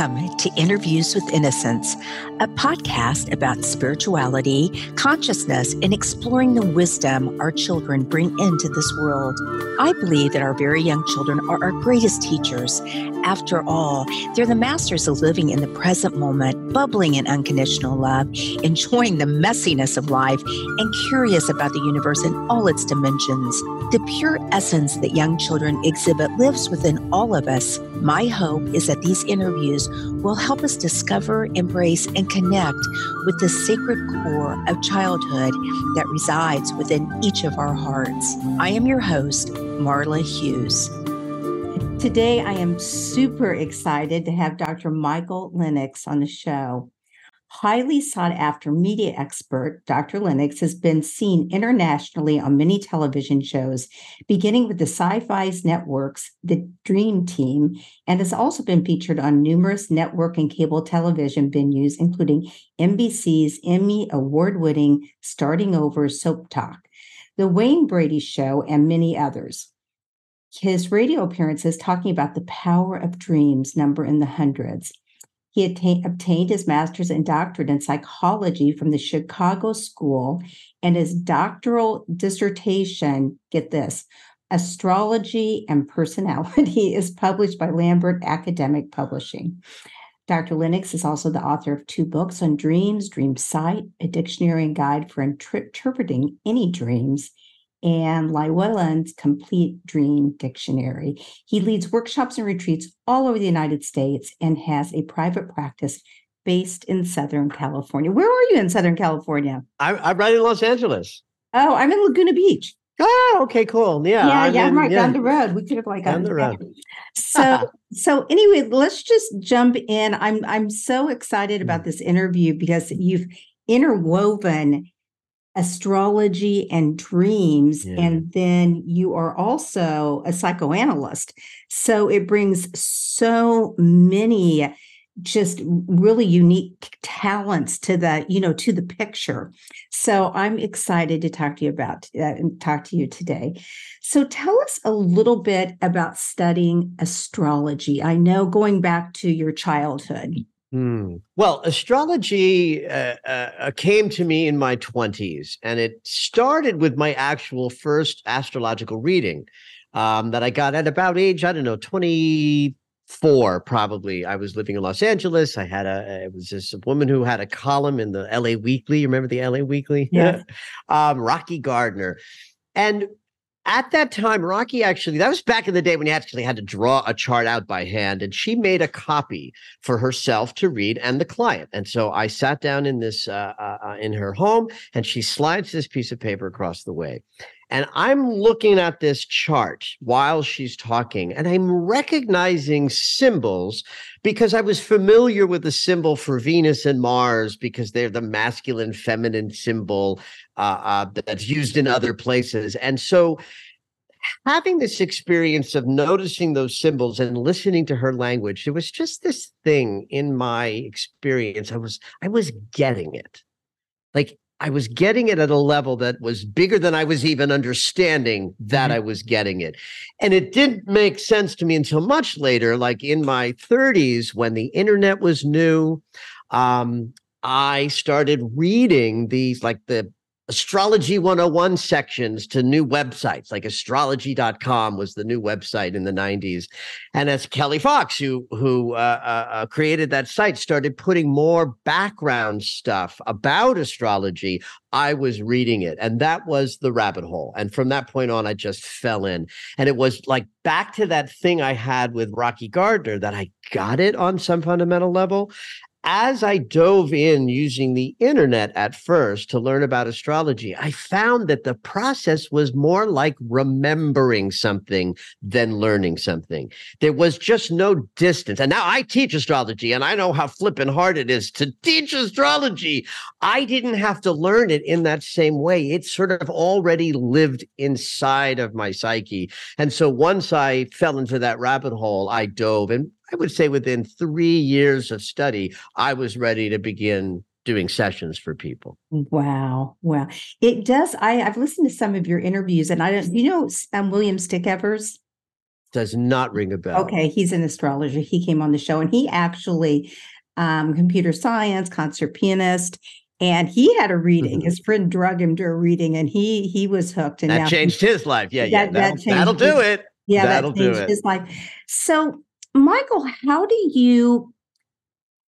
Welcome to Interviews with Innocence, a podcast about spirituality, consciousness, and exploring the wisdom our children bring into this world. I believe that our very young children are our greatest teachers. After all, they're the masters of living in the present moment, bubbling in unconditional love, enjoying the messiness of life, and curious about the universe in all its dimensions. The pure essence that young children exhibit lives within all of us. My hope is that these interviews will help us discover, embrace, and connect with the sacred core of childhood that resides within each of our hearts. I am your host, Marla Hughes. Today, I am super excited to have Dr. Michael Lennox on the show. Highly sought after media expert, Dr. Lennox has been seen internationally on many television shows, beginning with the Sci Fi's networks, The Dream Team, and has also been featured on numerous network and cable television venues, including NBC's Emmy award winning Starting Over Soap Talk, The Wayne Brady Show, and many others. His radio appearances talking about the power of dreams number in the hundreds. He obtained his master's and doctorate in psychology from the Chicago School, and his doctoral dissertation, get this, Astrology and Personality, is published by Lambert Academic Publishing. Dr. Lennox is also the author of two books on dreams, Dream Sight, a dictionary and guide for interpreting any dreams, and Llewellyn's Complete Dream Dictionary. He leads workshops and retreats all over the United States and has a private practice based in Southern California. Where are you in Southern California? I'm, I'm right in Los Angeles. Oh, I'm in Laguna Beach. Oh, okay, cool. Yeah, yeah, I'm yeah. In, I'm right yeah. down the road. We could have like down the road. So, so anyway, let's just jump in. I'm I'm so excited about mm. this interview because you've interwoven astrology and dreams yeah. and then you are also a psychoanalyst. So it brings so many just really unique talents to the you know to the picture. So i'm excited to talk to you about uh, talk to you today. So tell us a little bit about studying astrology. I know going back to your childhood Hmm. Well, astrology uh, uh, came to me in my 20s, and it started with my actual first astrological reading um, that I got at about age, I don't know, 24, probably. I was living in Los Angeles. I had a, it was this woman who had a column in the LA Weekly. You remember the LA Weekly? Yeah. um, Rocky Gardner. And at that time, Rocky actually, that was back in the day when you actually had to draw a chart out by hand. And she made a copy for herself to read and the client. And so I sat down in this, uh, uh, uh in her home, and she slides this piece of paper across the way. And I'm looking at this chart while she's talking, and I'm recognizing symbols because I was familiar with the symbol for Venus and Mars because they're the masculine, feminine symbol uh, uh, that's used in other places. And so, having this experience of noticing those symbols and listening to her language, it was just this thing in my experience. I was I was getting it. Like I was getting it at a level that was bigger than I was even understanding that mm-hmm. I was getting it. And it didn't make sense to me until much later, like in my 30s when the internet was new. Um, I started reading these, like the astrology 101 sections to new websites like astrology.com was the new website in the 90s and as Kelli Fox who who uh, uh, uh, created that site started putting more background stuff about astrology i was reading it. And that was the rabbit hole. And from that point on i just fell in. And it was like back to that thing i had with rocky gardner that i got it on some fundamental level as I dove in using the internet at first to learn about astrology, I found that the process was more like remembering something than learning something. There was just no distance. And now I teach astrology and I know how flippin' hard it is to teach astrology. I didn't have to learn it in that same way. It sort of already lived inside of my psyche. And so once I fell into that rabbit hole, I dove and I would say within three years of study, I was ready to begin doing sessions for people. Wow. Wow. It does. I, I've listened to some of your interviews and I don't, you know, um, William Stickevers. Does not ring a bell. Okay, he's an astrologer. He came on the show and he actually um computer science, concert pianist, and he had a reading. Mhm. His friend drug him to a reading and he he was hooked and That now changed his life. Yeah, yeah. That- that That'll, changed that'll do it. yeah, that'll that do it. his life. So, Michael, how do you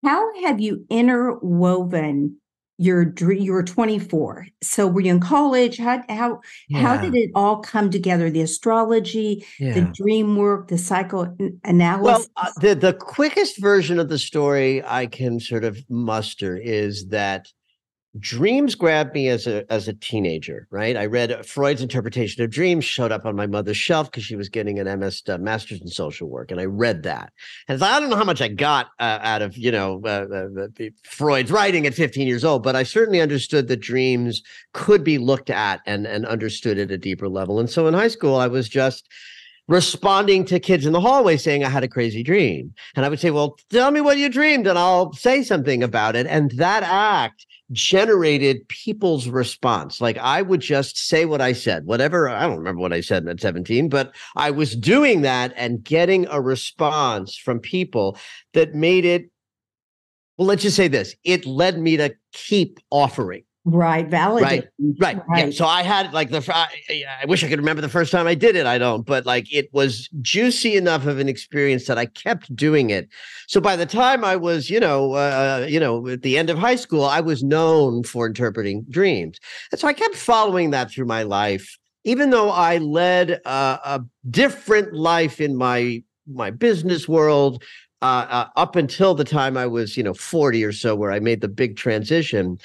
how have you interwoven your dream you were 24 so were you in college? How how how did it all come together the astrology yeah. the dream work the psychoanalysis Well, uh, the the quickest version of the story I can sort of muster is that dreams grabbed me as a as a teenager. Right, I read Freud's interpretation of dreams, showed up on my mother's shelf because she was getting an MS uh, master's in social work, and I read that. And I don't know how much I got uh, out of you know uh, uh, uh, Freud's writing at 15 years old, but I certainly understood that dreams could be looked at and and understood at a deeper level. And so in high school, I was just responding to kids in the hallway saying I had a crazy dream. And I would say, Well, tell me what you dreamed, and I'll say something about it. And that act generated people's response. Like I would just say what I said, whatever. I don't remember what I said at 17, but I was doing that and getting a response from people that made it. Well, let's just say this it led me to keep offering. Right validate Right. right. Yeah. So I had like the, I, I wish I could remember the first time I did it. I don't, but like it was juicy enough of an experience that I kept doing it. So by the time I was, you know, uh, you know, at the end of high school, I was known for interpreting dreams. And so I kept following that through my life, even though I led uh, a different life in my, my business world. Uh, uh, up until the time I was, you know, 40 or so, where I made the big transition,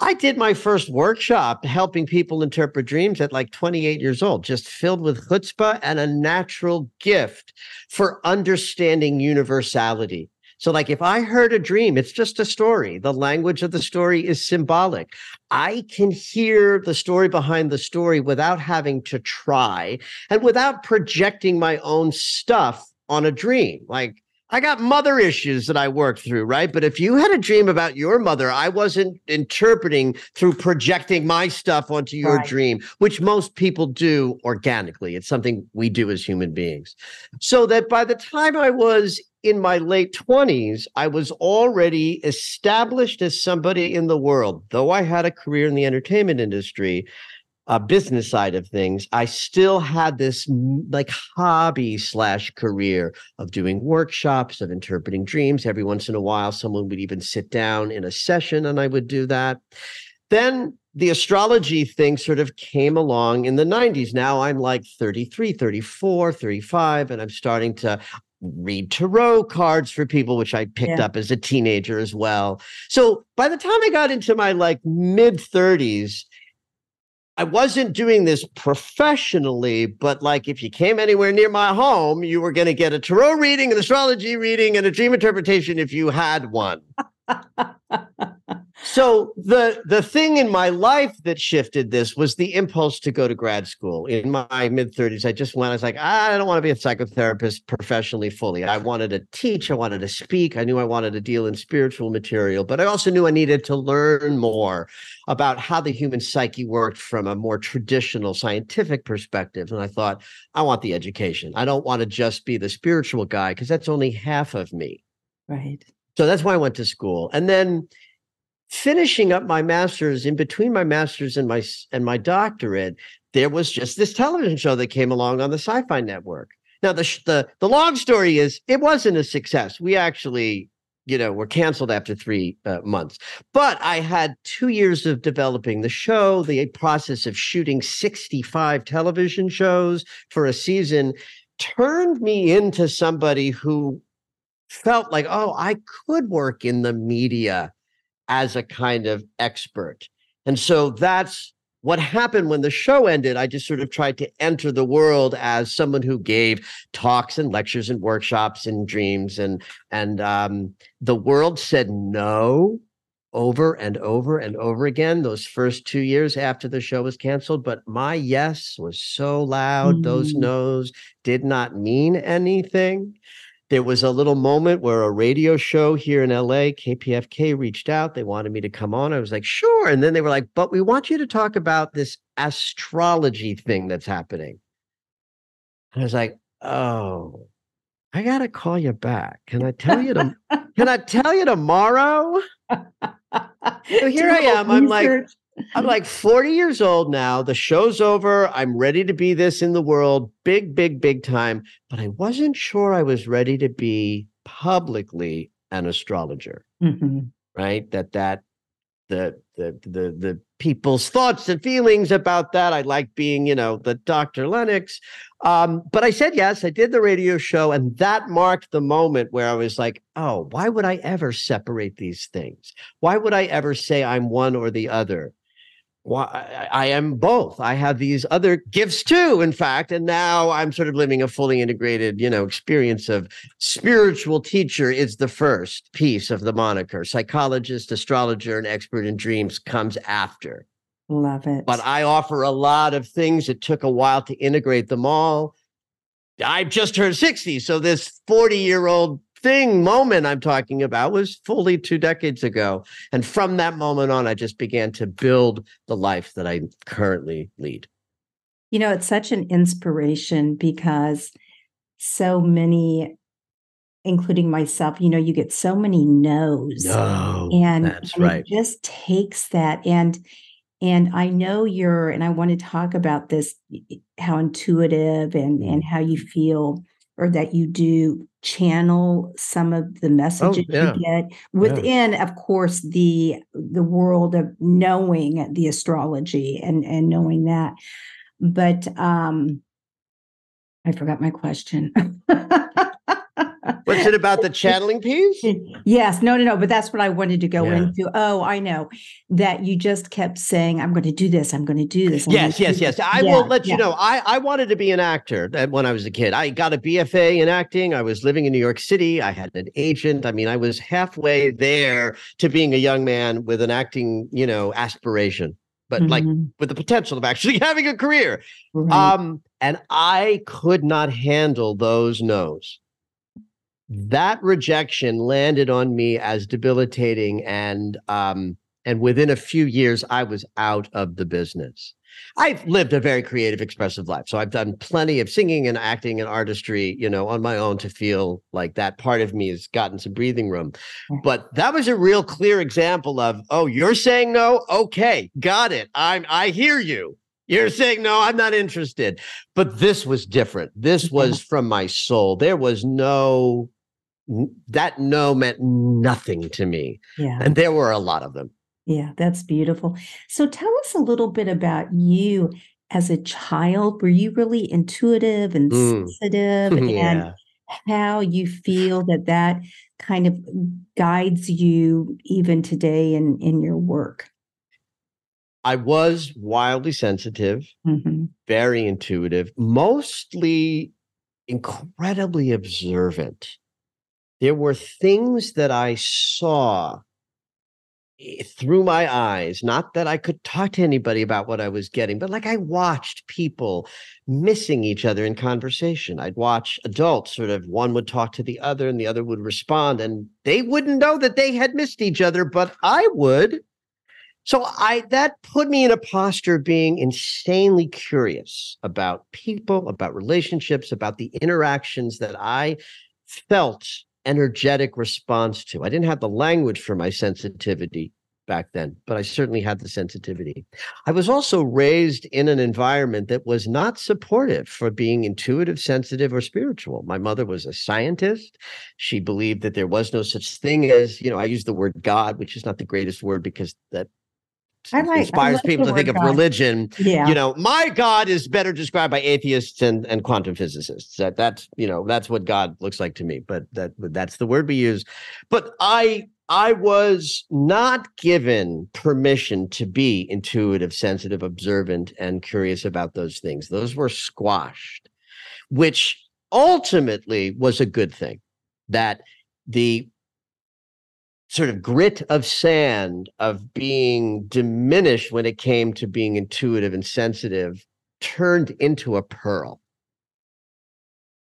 I did my first workshop helping people interpret dreams at like 28 years old, just filled with chutzpah and a natural gift for understanding universality. So, like, if I heard a dream, it's just a story. The language of the story is symbolic. I can hear the story behind the story without having to try and without projecting my own stuff on a dream. Like, I got mother issues that I worked through, right? But if you had a dream about your mother, I wasn't interpreting through projecting my stuff onto your Right. dream, which most people do organically. It's something we do as human beings. So that by the time I was in my late 20s, I was already established as somebody in the world. Though I had a career in the entertainment industry, uh, business side of things, I still had this like hobby slash career of doing workshops, of interpreting dreams. Every once in a while, someone would even sit down in a session and I would do that. Then the astrology thing sort of came along in the 90s. Now I'm like 33, 34, 35, and I'm starting to read tarot cards for people, which I picked Yeah. up as a teenager as well. So by the time I got into my like mid 30s, I wasn't doing this professionally, but like if you came anywhere near my home, you were going to get a tarot reading, an astrology reading, and a dream interpretation if you had one. So the the thing in my life that shifted this was the impulse to go to grad school. In my mid 30s, I just went, I was like, ah, I don't want to be a psychotherapist professionally fully. I wanted to teach, I wanted to speak, I knew I wanted to deal in spiritual material, but I also knew I needed to learn more about how the human psyche worked from a more traditional scientific perspective. And I thought, I want the education. I don't want to just be the spiritual guy because that's only half of me. right So that's why I went to school. And then finishing up my master's in between my master's and my and my doctorate, there was just this television show that came along on the Sci-Fi Network. Now the the the long story is it wasn't a success. We actually you know were canceled after three uh, months but i had two years of developing the show the process of shooting 65 television shows for a season turned me into somebody who felt like, oh, I could work in the media as a kind of expert. And so that's what happened when the show ended. I just sort of tried to enter the world as someone who gave talks and lectures and workshops and dreams. And and um, the world said no over and over and over again those first two years after the show was canceled. But my yes was so loud, those Mm. no's did not mean anything. There was a little moment where a radio show here in LA, KPFK, reached out. They wanted me to come on. I was like, sure. And then they were like, but we want you to talk about this astrology thing that's happening. And I was like, oh, I gotta call you back. Can I tell you to, can I tell you tomorrow? So here I am. I'm like, I'm like 40 years old now. The show's over. I'm ready to be this in the world, big, big, big time. But I wasn't sure I was ready to be publicly an astrologer. Mm-hmm. Right? That that the the the the people's thoughts and feelings about that. I like being, you know, the Dr. Lennox. Um, but I said yes, I did the radio show, and that marked the moment where I was like, oh, why would I ever separate these things? Why would I ever say I'm one or the other? Why I, I am both. I have these other gifts too, in fact, and now I'm sort of living a fully integrated, you know, experience of spiritual teacher is the first piece of the moniker. Psychologist, astrologer, and expert in dreams comes after. Love it. But I offer a lot of things. It took a while to integrate them all. I've just turned 60. So this 40 year old thing moment I'm talking about was fully two decades ago. And from that moment on, I just began to build the life that I currently lead. You know, it's such an inspiration because so many, including myself, you know, you get so many no's. No, and, that's and right. it just takes that. And and I know you're, and I want to talk about this, how intuitive and Mm. and how you feel or that you do channel some of the messages Oh, yeah. you get within of course the the world of knowing the astrology and and knowing that. But um i forgot my question What's it about the channeling piece? yes no no no but that's what i wanted to go Yeah. into oh i know that you just kept saying i'm going to do this i'm going to do this I'm Yes, yes, yes. this." I Yeah, will let yeah. you know. I, I wanted to be an actor when I was a kid. I got a BFA in acting. I was living in New York City. I had an agent. I mean, I was halfway there to being a young man with an acting, you know, aspiration, but like Mhm, with the potential of actually having a career. right. Um, and I could not handle those no's. That rejection landed on me as debilitating, and um, and within a few years, I was out of the business. I've lived a very creative, expressive life, so I've done plenty of singing and acting and artistry, you know, on my own to feel like that part of me has gotten some breathing room. But that was a real clear example of, oh, you're saying no, okay, got it. I'm, I hear you. You're saying no, I'm not interested. But this was different. This was from my soul. There was no, that no meant nothing to me. yeah And there were a lot of them. Yeah, that's beautiful. So tell us a little bit about you as a child. Were you really intuitive and Mm. sensitive and how you feel that that kind of guides you even today in in your work? I was wildly sensitive, Mhm. very intuitive, mostly incredibly observant. There were things that I saw eh, through my eyes, not that I could talk to anybody about what I was getting, but like I watched people missing each other in conversation. I'd watch adults sort of one would talk to the other and the other would respond, and they wouldn't know that they had missed each other, but I would. So I that put me in a posture of being insanely curious about people, about relationships, about the interactions that I felt energetic response to. I didn't have the language for my sensitivity back then, but I certainly had the sensitivity. I was also raised in an environment that was not supportive for being intuitive, sensitive, or spiritual. My mother was a scientist. She believed that there was no such thing as, you know, I use the word God, which is not the greatest word because that I like- I inspires like people to think word of religion. Yeah. you know my god is better described by atheists and, and quantum physicists. That that's you know that's what god looks like to me but that but that's the word we use. But i i was not given permission to be intuitive sensitive observant and curious about those things. Those were squashed which ultimately was a good thing that the sort of grit of sand of being diminished when it came to being intuitive and sensitive turned into a pearl.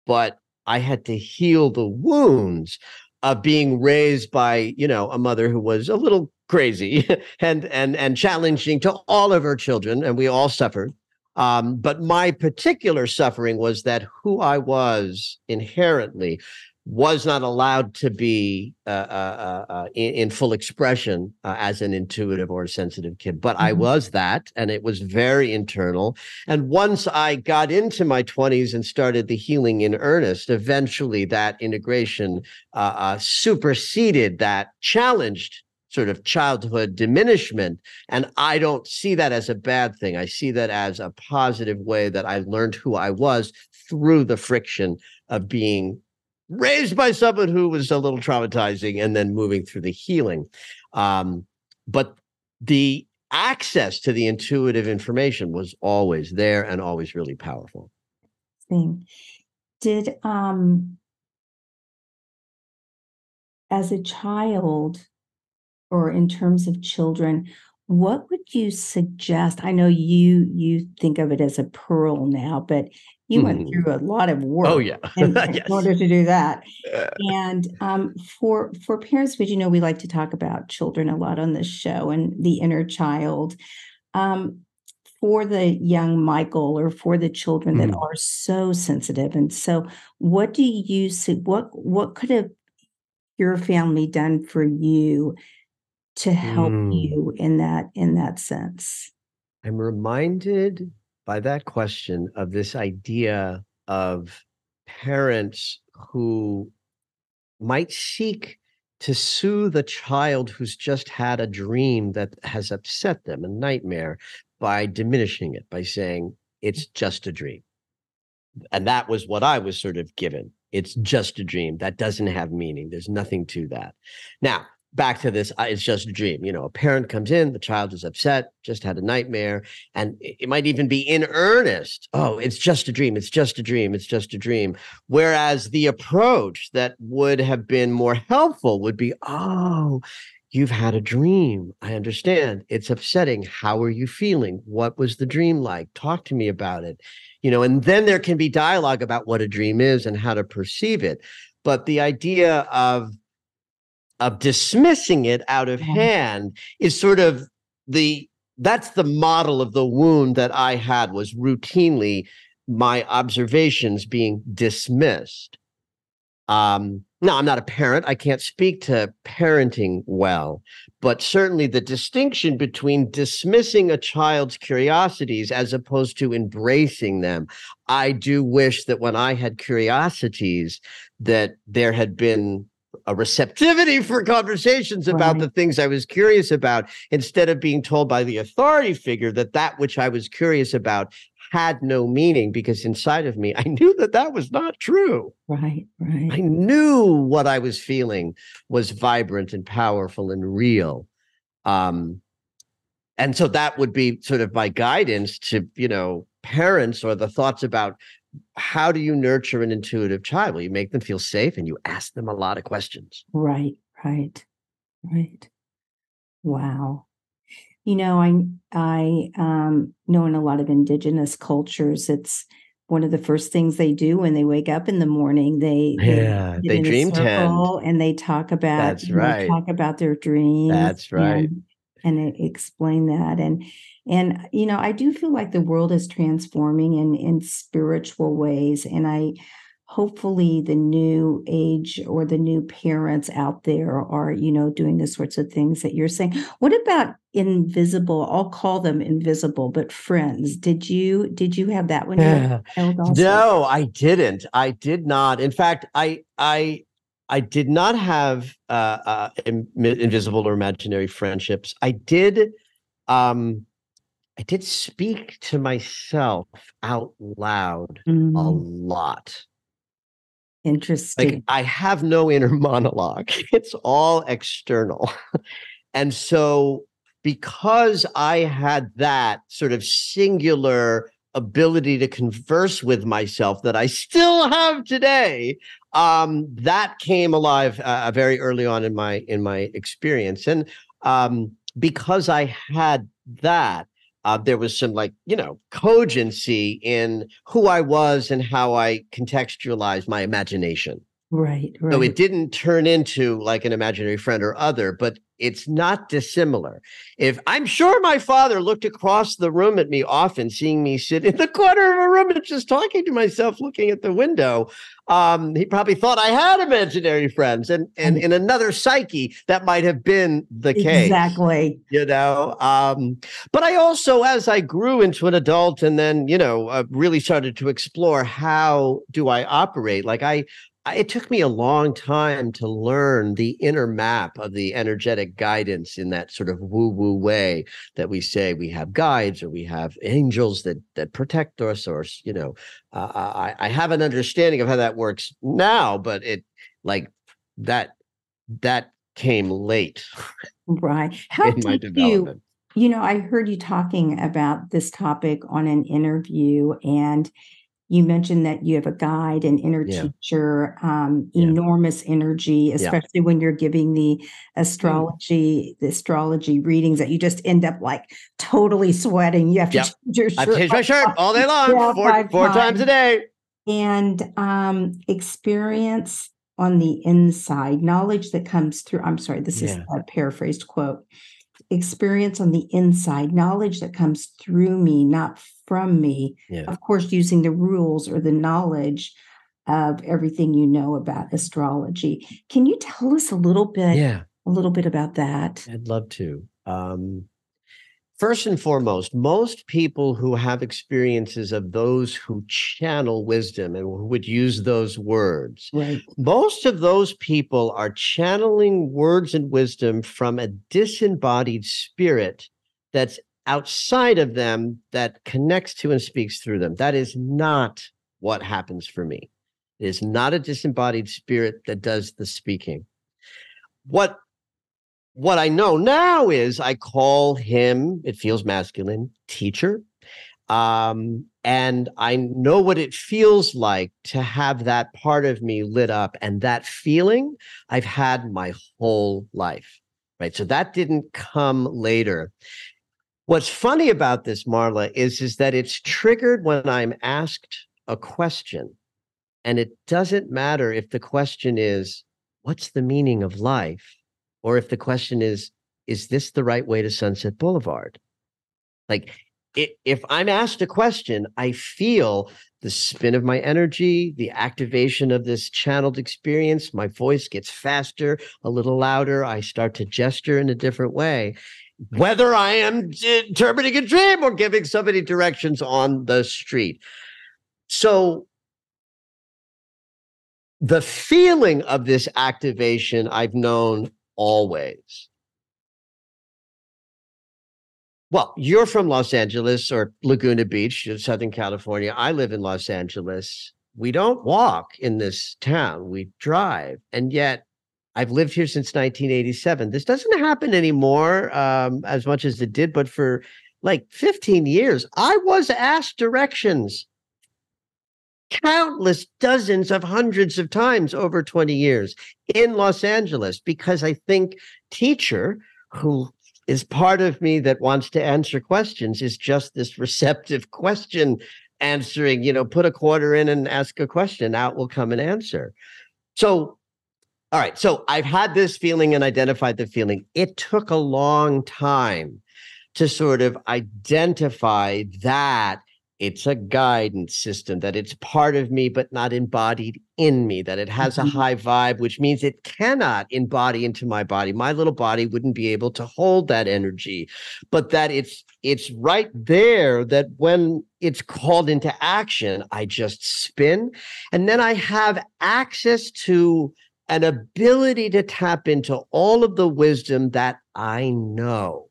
But I had to heal the wounds of being raised by, you know, a mother who was a little crazy and and and challenging to all of her children, and we all suffered. Um, but my particular suffering was that who I was inherently was not allowed to be uh, uh, uh, uh in, in, full expression uh, as an intuitive or sensitive kid. But mm-hmm. I was that, and it was very internal. And once I got into my 20s and started the healing in earnest, eventually that integration uh, superseded that, challenged sort of childhood diminishment. And I don't see that as a bad thing. I see that as a positive way that I learned who I was through the friction of being raised by someone who was a little traumatizing and then moving through the healing. Um, but the access to the intuitive information was always there and always really powerful. Thing. Did um as a child or in terms of children, what would you suggest? I know you you think of it as a pearl now, but you went mm-hmm. through a lot of work. Oh yeah, in, yes. order to do that. and um, for for parents, but you know, we like to talk about children a lot on this show and the inner child. Um, for the young Michael or for the children mm. that mm-hmm. are so sensitive, and so, what do you see? What what could have your family done for you to help mm. you in that in that sense i'm reminded by that question of this idea of parents who might seek to soothe a child who's just had a dream that has upset them, a nightmare, by diminishing it, by saying, it's just a dream. And that was what I was sort of given. It's just a dream. That doesn't have meaning. There's nothing to that. Now, back to this it's just a dream. You know a parent comes in the child is upset just had a nightmare and it might even be in earnest oh it's just a dream it's just a dream it's just a dream. Whereas the approach that would have been more helpful would be oh you've had a dream i understand it's upsetting how are you feeling? What was the dream like? Talk to me about it. You know and then there can be dialogue about what a dream is and how to perceive it but the idea of of dismissing it out of hand is sort of the that's the model of the wound that I had was routinely my observations being dismissed. Um, now, I'm not a parent. I can't speak to parenting well, but certainly the distinction between dismissing a child's curiosities as opposed to embracing them. I do wish that when I had curiosities, that there had been a receptivity for conversations about right. the things I was curious about instead of being told by the authority figure that that which I was curious about had no meaning because inside of me I knew that that was not true. Right, right. I knew what I was feeling was vibrant and powerful and real. Um and so that would be sort of my guidance to, you know, parents or the thoughts about how do you nurture an intuitive child? Well, you make them feel safe and you ask them a lot of questions. Right, right, right. Wow. You know, I I um, know in a lot of indigenous cultures, it's one of the first things they do when they wake up in the morning. They yeah, they, dream tend and they talk about that's right. Talk about their dreams. That's right. And, and explain that and and, you know, I do feel like the world is transforming in, in spiritual ways. And I, hopefully the new age or the new parents out there are you know doing the sorts of things that you're saying. What about invisible? I'll call them invisible but friends. Did you did you have that one? you no i didn't. I did not. In fact i i i did not have uh, uh invisible or imaginary friendships. I did um I did speak to myself out loud mm. a lot. Interesting. Like I have no inner monologue. It's all external. and so because I had that sort of singular ability to converse with myself that I still have today, um, that came alive uh, very early on in my in my experience. And um, because I had that, uh, there was some like you know cogency in who I was and how I contextualized my imagination. Right, right. So it didn't turn into like an imaginary friend or other, but it's not dissimilar. If I'm sure my father looked across the room at me often, seeing me sit in the corner of a room and just talking to myself, looking at the window, um, he probably thought I had imaginary friends, and and in another psyche that might have been the case. Exactly. You know, um, but I also, as I grew into an adult, and then you know, uh, really started to explore how do I operate. Like I, it took me a long time to learn the inner map of the energetic guidance in that sort of woo woo way that we say we have guides or we have angels that that protect us or you know uh, I, I have an understanding of how that works now but it like that that came late right. How in my did you you know i heard you talking about this topic on an interview and you mentioned that you have a guide, an inner Yeah. teacher, um, Yeah. enormous energy, especially when you're giving the astrology, the astrology readings that you just end up like totally sweating. You have to Yep. change your shirt, I've changed my shirt all day long, Yeah, four, four times a day. and um, experience on the inside, knowledge that comes through. I'm sorry, this is a paraphrased quote. Experience on the inside, knowledge that comes through me, not from me. Yeah. Of course, using the rules or the knowledge of everything you know about astrology. Can you tell us a little bit, Yeah. a little bit about that? I'd love to. Um, first and foremost, most people who have experiences of those who channel wisdom and who would use those words, Right. most of those people are channeling words and wisdom from a disembodied spirit that's outside of them that connects to and speaks through them. That is not what happens for me. It is not a disembodied spirit that does the speaking. What what I know now is I call him, it feels masculine, teacher. Um, and I know what it feels like to have that part of me lit up. And that feeling I've had my whole life. Right. So that didn't come later. What's funny about this, Marla, is, is that it's triggered when I'm asked a question. And it doesn't matter if the question is, what's the meaning of life? Or if the question is, is this the right way to Sunset Boulevard? Like, i if I'm asked a question, I feel the spin of my energy, the activation of this channeled experience. My voice gets faster, a little louder. I start to gesture in a different way. Whether I am uh, interpreting a dream or giving somebody directions on the street. So, the feeling of this activation I've known always. Well, you're from Los Angeles or Laguna Beach, Southern California. I live in Los Angeles. We don't walk in this town, we drive. And yet, I've lived here since 1987. This doesn't happen anymore um, as much as it did, but for like 15 years, I was asked directions countless dozens of hundreds of times over 20 years in Los Angeles because I think teacher who is part of me that wants to answer questions is just this receptive question answering, you know, put a quarter in and ask a question, out will come an answer. So all right, so I've had this feeling and identified the feeling. It took a long time to sort of identify that it's a guidance system, that it's part of me, but not embodied in me, that it has a Mhm. high vibe, which means it cannot embody into my body. My little body wouldn't be able to hold that energy, but that it's it's right there that when it's called into action, I just spin. And then I have access to an ability to tap into all of the wisdom that I know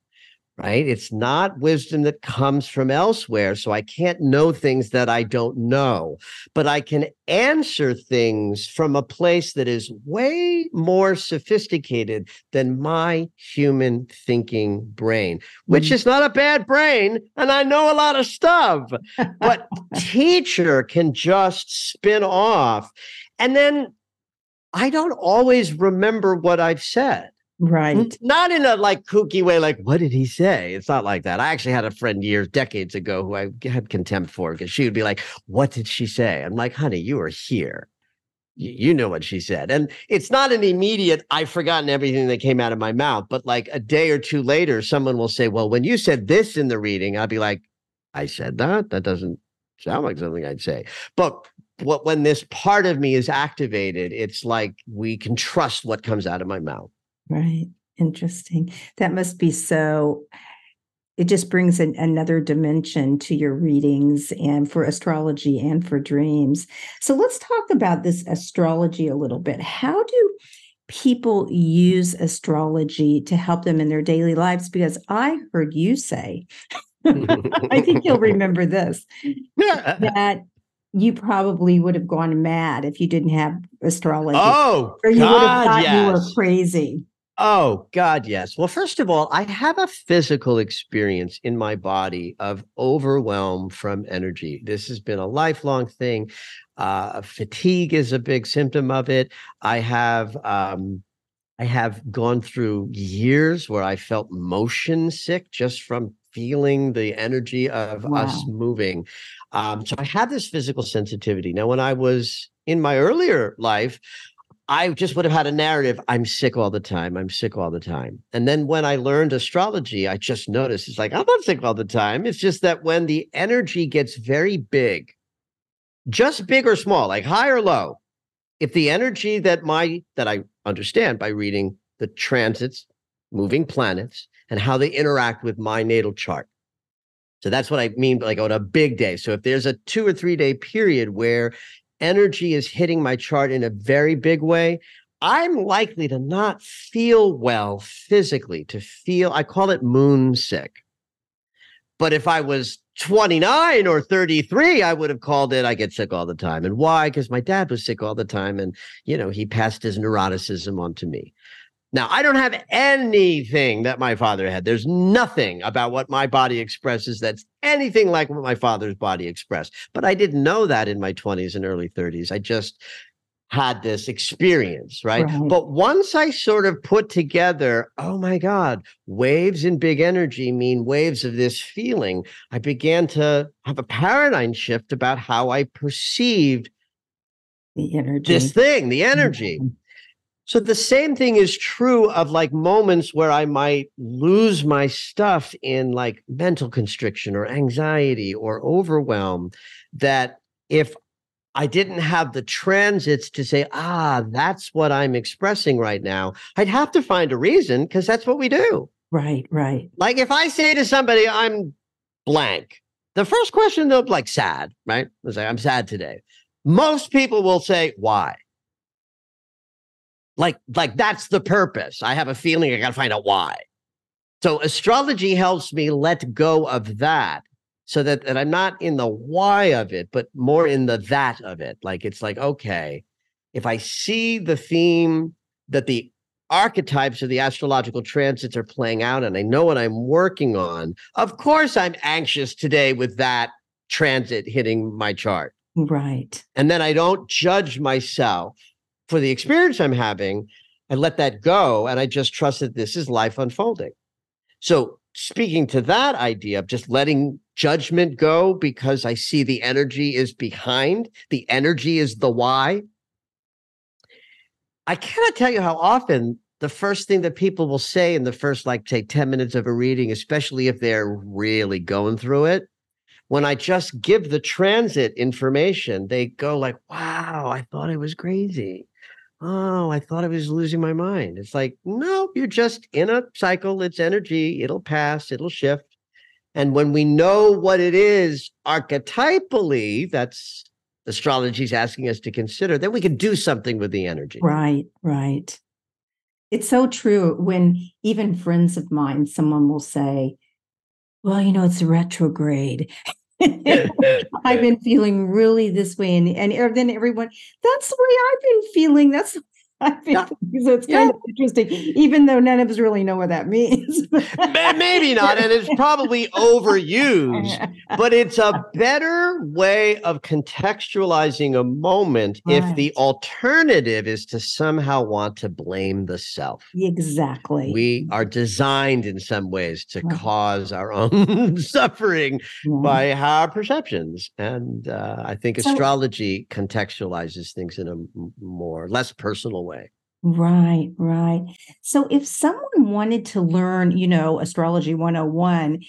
right? It's not wisdom that comes from elsewhere. So I can't know things that I don't know, but I can answer things from a place that is way more sophisticated than my human thinking brain, which Mhm. is not a bad brain. And I know a lot of stuff, but teacher can just spin off. And then I don't always remember what I've said. Right. Not in a like kooky way, like, what did he say? It's not like that. I actually had a friend years, decades ago who I had contempt for because she would be like, What did she say? I'm like, honey, you were here. you know what she said. And it's not an immediate, I've forgotten everything that came out of my mouth, but like a day or two later, someone will say, Well, when you said this in the reading, I'll be like, I said that. That doesn't sound like something I'd say. But what when this part of me is activated, it's like we can trust what comes out of my mouth. Right. Interesting. That must be so it just brings an, another dimension to your readings and for astrology and for dreams. So let's talk about this astrology a little bit. How do people use astrology to help them in their daily lives? Because I heard you say, I think you'll remember this, that you probably would have gone mad if you didn't have astrology. Oh, or you God, would have thought yes. you were crazy. Oh, God, yes. Well, first of all, I have a physical experience in my body of overwhelm from energy. This has been a lifelong thing. Uh, fatigue is a big symptom of it. I have um, I have gone through years where I felt motion sick just from feeling the energy of us moving. Um, so I had this physical sensitivity. Now, when I was in my earlier life, I just would have had a narrative. I'm sick all the time. I'm sick all the time. And then when I learned astrology, I just noticed it's like, I'm not sick all the time. It's just that when the energy gets very big, just big or small, like high or low, if the energy that my, that I understand by reading the transits, moving planets, and how they interact with my natal chart. So that's what I mean, like on a big day. So if there's a two or three day period where energy is hitting my chart in a very big way, I'm likely to not feel well physically, to feel, I call it moon sick. But if I was 29 or 33, I would have called it, I get sick all the time. And why? Because my dad was sick all the time. And, you know, he passed his neuroticism on to me. Now, I don't have anything that my father had. There's nothing about what my body expresses that's anything like what my father's body expressed. But I didn't know that in my 20s and early 30s. I just had this experience, right? Right. But once I sort of put together, oh my God, waves in big energy mean waves of this feeling, I began to have a paradigm shift about how I perceived The energy. this thing, the energy. Mhm. So the same thing is true of like moments where I might lose my stuff in like mental constriction or anxiety or overwhelm. That if I didn't have the transits to say, ah, that's what I'm expressing right now, I'd have to find a reason because that's what we do. Right, right. Like if I say to somebody, I'm blank, the first question they'll be like sad, right? I'm sad today. Most people will say, why? Like, like that's the purpose. I have a feeling I gotta find out why. So astrology helps me let go of that so that, that I'm not in the why of it, but more in the that of it. Like it's like, okay, if I see the theme that the archetypes of the astrological transits are playing out and I know what I'm working on, of course I'm anxious today with that transit hitting my chart. Right. And then I don't judge myself for the experience I'm having. I let that go and I just trust that this is life unfolding. So, speaking to that idea of just letting judgment go because I see the energy is behind, the energy is the why. I cannot tell you how often the first thing that people will say in the first, like, say, 10 minutes of a reading, especially if they're really going through it, when I just give the transit information, they go like, wow, I thought it was crazy. Oh, I thought I was losing my mind. It's like, no, you're just in a cycle. It's energy. It'll pass, it'll shift. And when we know what it is archetypally, that's astrology's asking us to consider, then we can do something with the energy. Right, right. It's so true when even friends of mine, someone will say, Well, you know, it's retrograde. I've been feeling really this way. And, and er- then everyone, that's the way I've been feeling. That's I think so. It's kind yeah. of interesting, even though none of us really know what that means. Maybe not, and it's probably overused. But it's a better way of contextualizing a moment right. if the alternative is to somehow want to blame the self. Exactly. We are designed in some ways to right. cause our own suffering yeah. by our perceptions, and uh, I think so, astrology contextualizes things in a more less personal way. Right, right. So if someone wanted to learn, you know, astrology 101,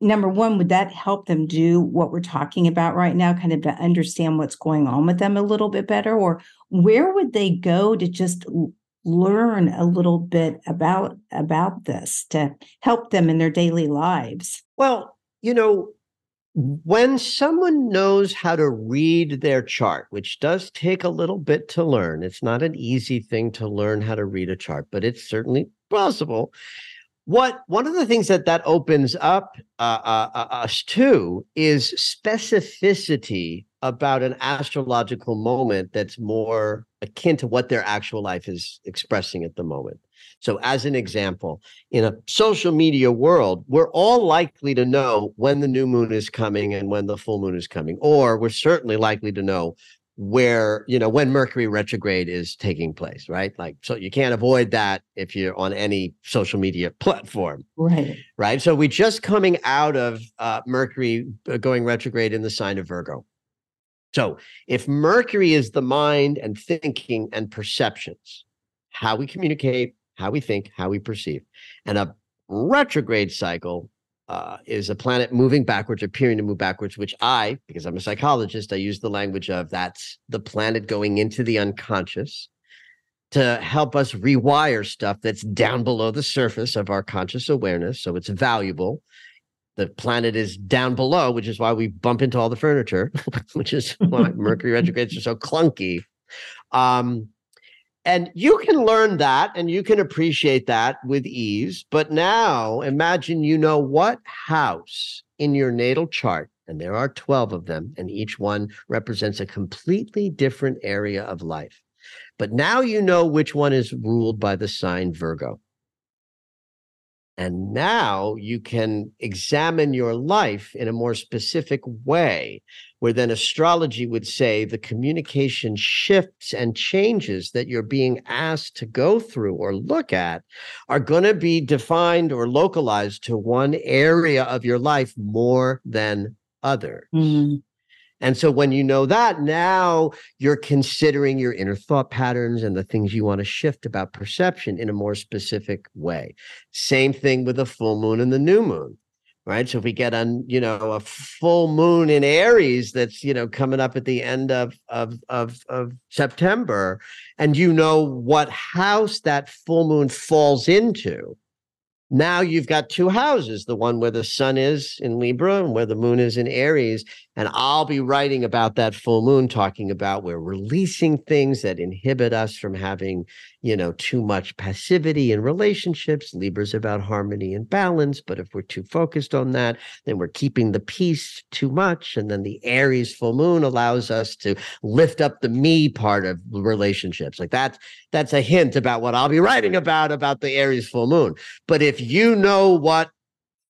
number one, would that help them do what we're talking about right now, kind of to understand what's going on with them a little bit better? Or where would they go to just learn a little bit about about this to help them in their daily lives? Well, you know, when someone knows how to read their chart, which does take a little bit to learn, it's not an easy thing to learn how to read a chart, but it's certainly possible. What one of the things that that opens up uh, uh, uh us to is specificity about an astrological moment that's more akin to what their actual life is expressing at the moment. So, as an example, in a social media world, we're all likely to know when the new moon is coming and when the full moon is coming, or we're certainly likely to know where, you know, when Mercury retrograde is taking place, right? Like, so you can't avoid that if you're on any social media platform. Right. Right. So, we're just coming out of uh, Mercury uh, going retrograde in the sign of Virgo. So, if Mercury is the mind and thinking and perceptions, how we communicate, how we think, how we perceive. And a retrograde cycle uh, is a planet moving backwards, appearing to move backwards, which I, because I'm a psychologist, I use the language of that's the planet going into the unconscious to help us rewire stuff that's down below the surface of our conscious awareness. So it's valuable. The planet is down below, which is why we bump into all the furniture, which is why Mercury retrogrades are so clunky. Um, and you can learn that and you can appreciate that with ease. But now imagine you know what house in your natal chart, and there are 12 of them, and each one represents a completely different area of life. But now you know which one is ruled by the sign Virgo. And now you can examine your life in a more specific way, where then astrology would say the communication shifts and changes that you're being asked to go through or look at are going to be defined or localized to one area of your life more than others. Mm-hmm. And so when you know that, now you're considering your inner thought patterns and the things you want to shift about perception in a more specific way. Same thing with the full moon and the new moon. Right. So if we get on, you know, a full moon in Aries that's, you know, coming up at the end of of of, of September, and you know what house that full moon falls into, now you've got two houses the one where the sun is in libra and where the moon is in aries and i'll be writing about that full moon talking about we're releasing things that inhibit us from having you know too much passivity in relationships libra's about harmony and balance but if we're too focused on that then we're keeping the peace too much and then the aries full moon allows us to lift up the me part of relationships. Like that that's a hint about what i'll be writing about about the aries full moon. But if you know what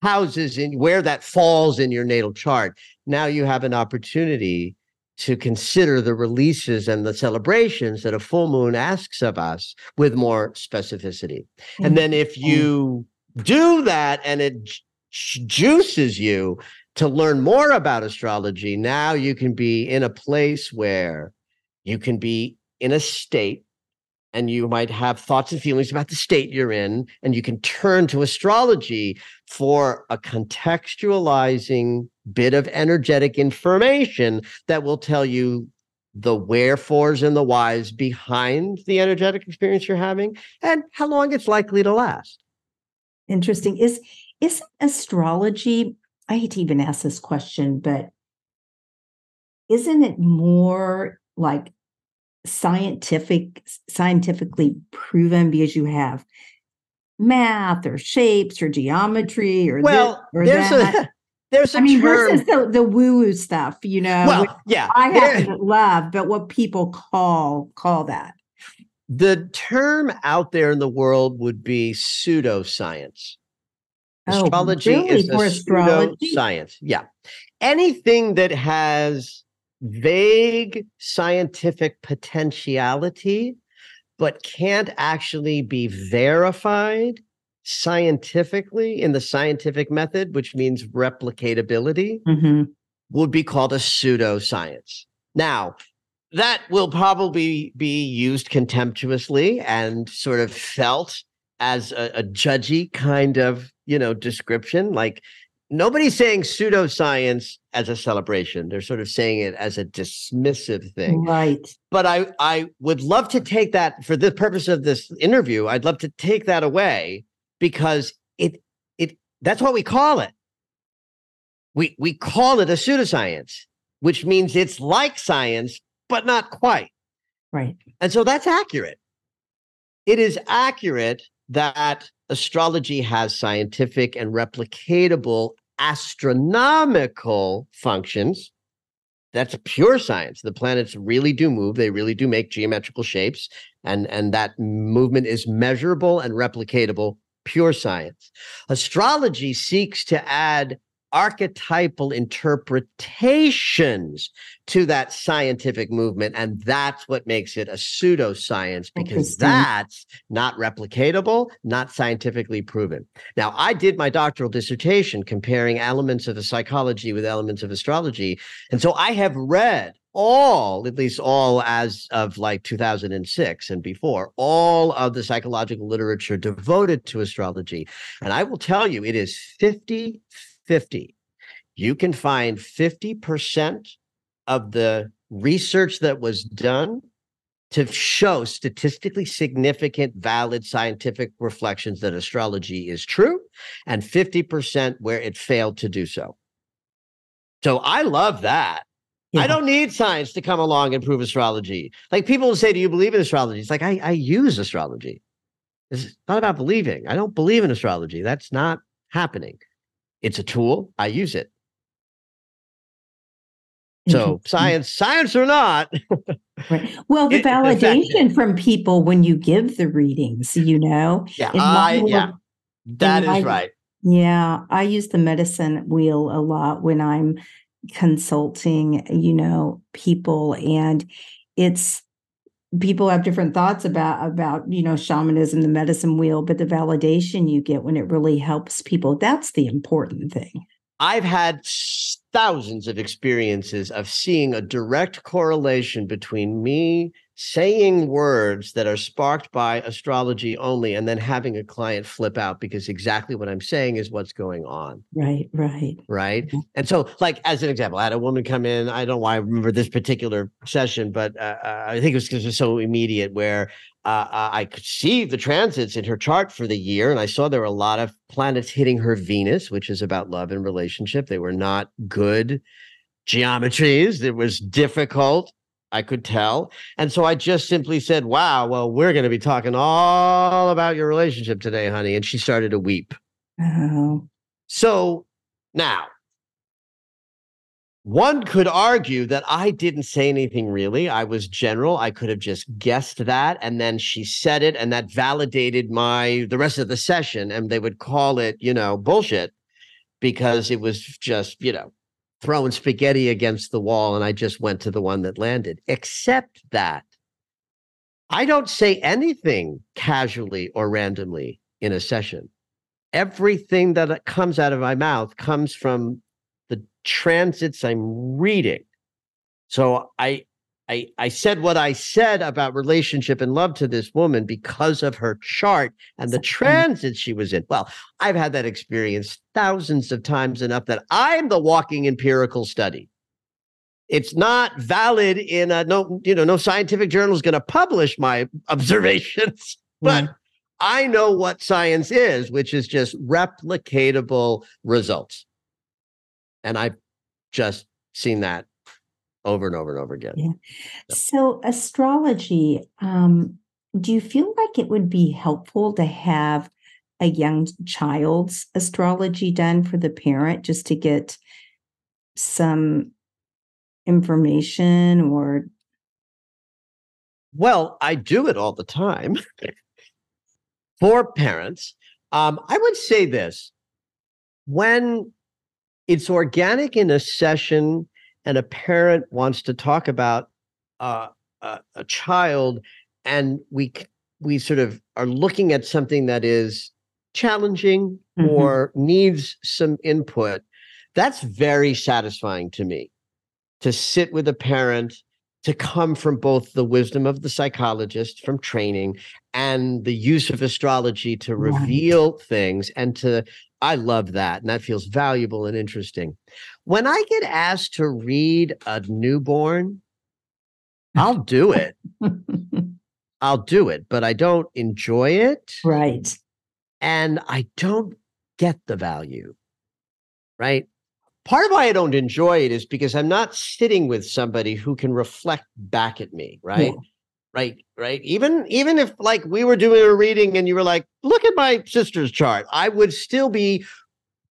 houses in where that falls in your natal chart now you have an opportunity to consider the releases and the celebrations that a full moon asks of us with more specificity. Mm-hmm. And then if you do that and it juices you to learn more about astrology, now you can be in a place where you can be in a state and you might have thoughts and feelings about the state you're in and you can turn to astrology for a contextualizing bit of energetic information that will tell you the wherefores and the whys behind the energetic experience you're having and how long it's likely to last. Interesting. Is isn't astrology, I hate to even ask this question, but isn't it more like scientific scientifically proven because you have math or shapes or geometry or well or there's that. There's a I mean, term. versus the, the woo woo stuff, you know. Well, yeah, I happen to love, but what people call call that. The term out there in the world would be pseudoscience. Oh, Astrology really? is a astrology? science. Yeah. Anything that has vague scientific potentiality, but can't actually be verified scientifically in the scientific method, which means replicatability, Mhm. would be called a pseudoscience. Now, that will probably be used contemptuously and sort of felt as a, a judgy kind of, you know, description. Like nobody's saying pseudoscience as a celebration. They're sort of saying it as a dismissive thing. Right. But I I would love to take that for the purpose of this interview. I'd love to take that away because it it that's what we call it. We we call it a pseudoscience, which means it's like science, but not quite. Right. And so that's accurate. It is accurate that astrology has scientific and replicatable astronomical functions. That's pure science. The planets really do move. They really do make geometrical shapes. And, and that movement is measurable and replicatable, pure science. Astrology seeks to add archetypal interpretations to that scientific movement. And that's what makes it a pseudoscience oh, because that's not replicatable, not scientifically proven. Now, I did my doctoral dissertation comparing elements of the psychology with elements of astrology. And so I have read all, at least all as of like 2006 and before, all of the psychological literature devoted to astrology. And I will tell you, it is 50 50. You can find 50% of the research that was done to show statistically significant, valid scientific reflections that astrology is true, and 50% where it failed to do so. So I love that. I don't need science to come along and prove astrology. Like people will say, Do you believe in astrology? It's like, I, I use astrology. It's not about believing. I don't believe in astrology. That's not happening. It's a tool. I use it. So mm. science, science or not, Right. Well, the validation from people when you give the readings, you know. yeah, I, yeah, that my- right. Yeah, I use the medicine wheel a lot when I'm consulting, you know, people and it's people have different thoughts about about, you know, shamanism, the medicine wheel, but the validation you get when it really helps people, that's the important thing. I've had thousands of experiences of seeing a direct correlation between me saying words that are sparked by astrology only and then having a client flip out because exactly what I'm saying is what's going on. Right, right. right? Mhm. And so, like as an example, I had a woman come in. I don't know why I remember this particular session, but uh, uh, I think it was because it was so immediate. Where uh, uh, I could see the transits in her chart for the year, and I saw there were a lot of planets hitting her Venus, which is about love and relationship. They were not good geometries. It was difficult. I could tell. And so I just simply said, Wow, well, we're going to be talking all about your relationship today, honey. And she started to weep. Oh, So now, one could argue that I didn't say anything really. I was general. I could have just guessed that. And then she said it, and that validated my the rest of the session. And they would call it, you know, bullshit because it was just, you know, throwing spaghetti against the wall. And I just went to the one that landed, except that I don't say anything casually or randomly in a session everything that comes out of my mouth comes from the transits I'm reading. So I I I said what I said about relationship and love to this woman because of her chart and the transits she was in. Well, I've had that experience thousands of times enough that I'm the walking empirical study. It's not valid in a no, you know, no scientific journal is going to publish my observations, hmm. but yeah. I know what science is, which is just replicatable results. And I've just seen that over and over and over again. Yeah. So, astrology, um, do you feel like it would be helpful to have a young child's astrology done for the parent just to get some information or Well, I do it all the time for parents. Um, I would say this when it's organic in a session and a parent wants to talk about uh, a, a child and we we sort of are looking at something that is challenging mm-hmm. or needs some input that's very satisfying to me to sit with a parent to come from both the wisdom of the psychologist from training and the use of astrology to reveal right. things and to I love that and that feels valuable and interesting. When I get asked to read a newborn, I'll do it. I'll do it, but I don't enjoy it. Right. And I don't get the value. Right? Part of why I don't enjoy it is because I'm not sitting with somebody who can reflect back at me, right? Yeah. Right, right. Even even if like we were doing a reading and you were like, look at my sister's chart, I would still be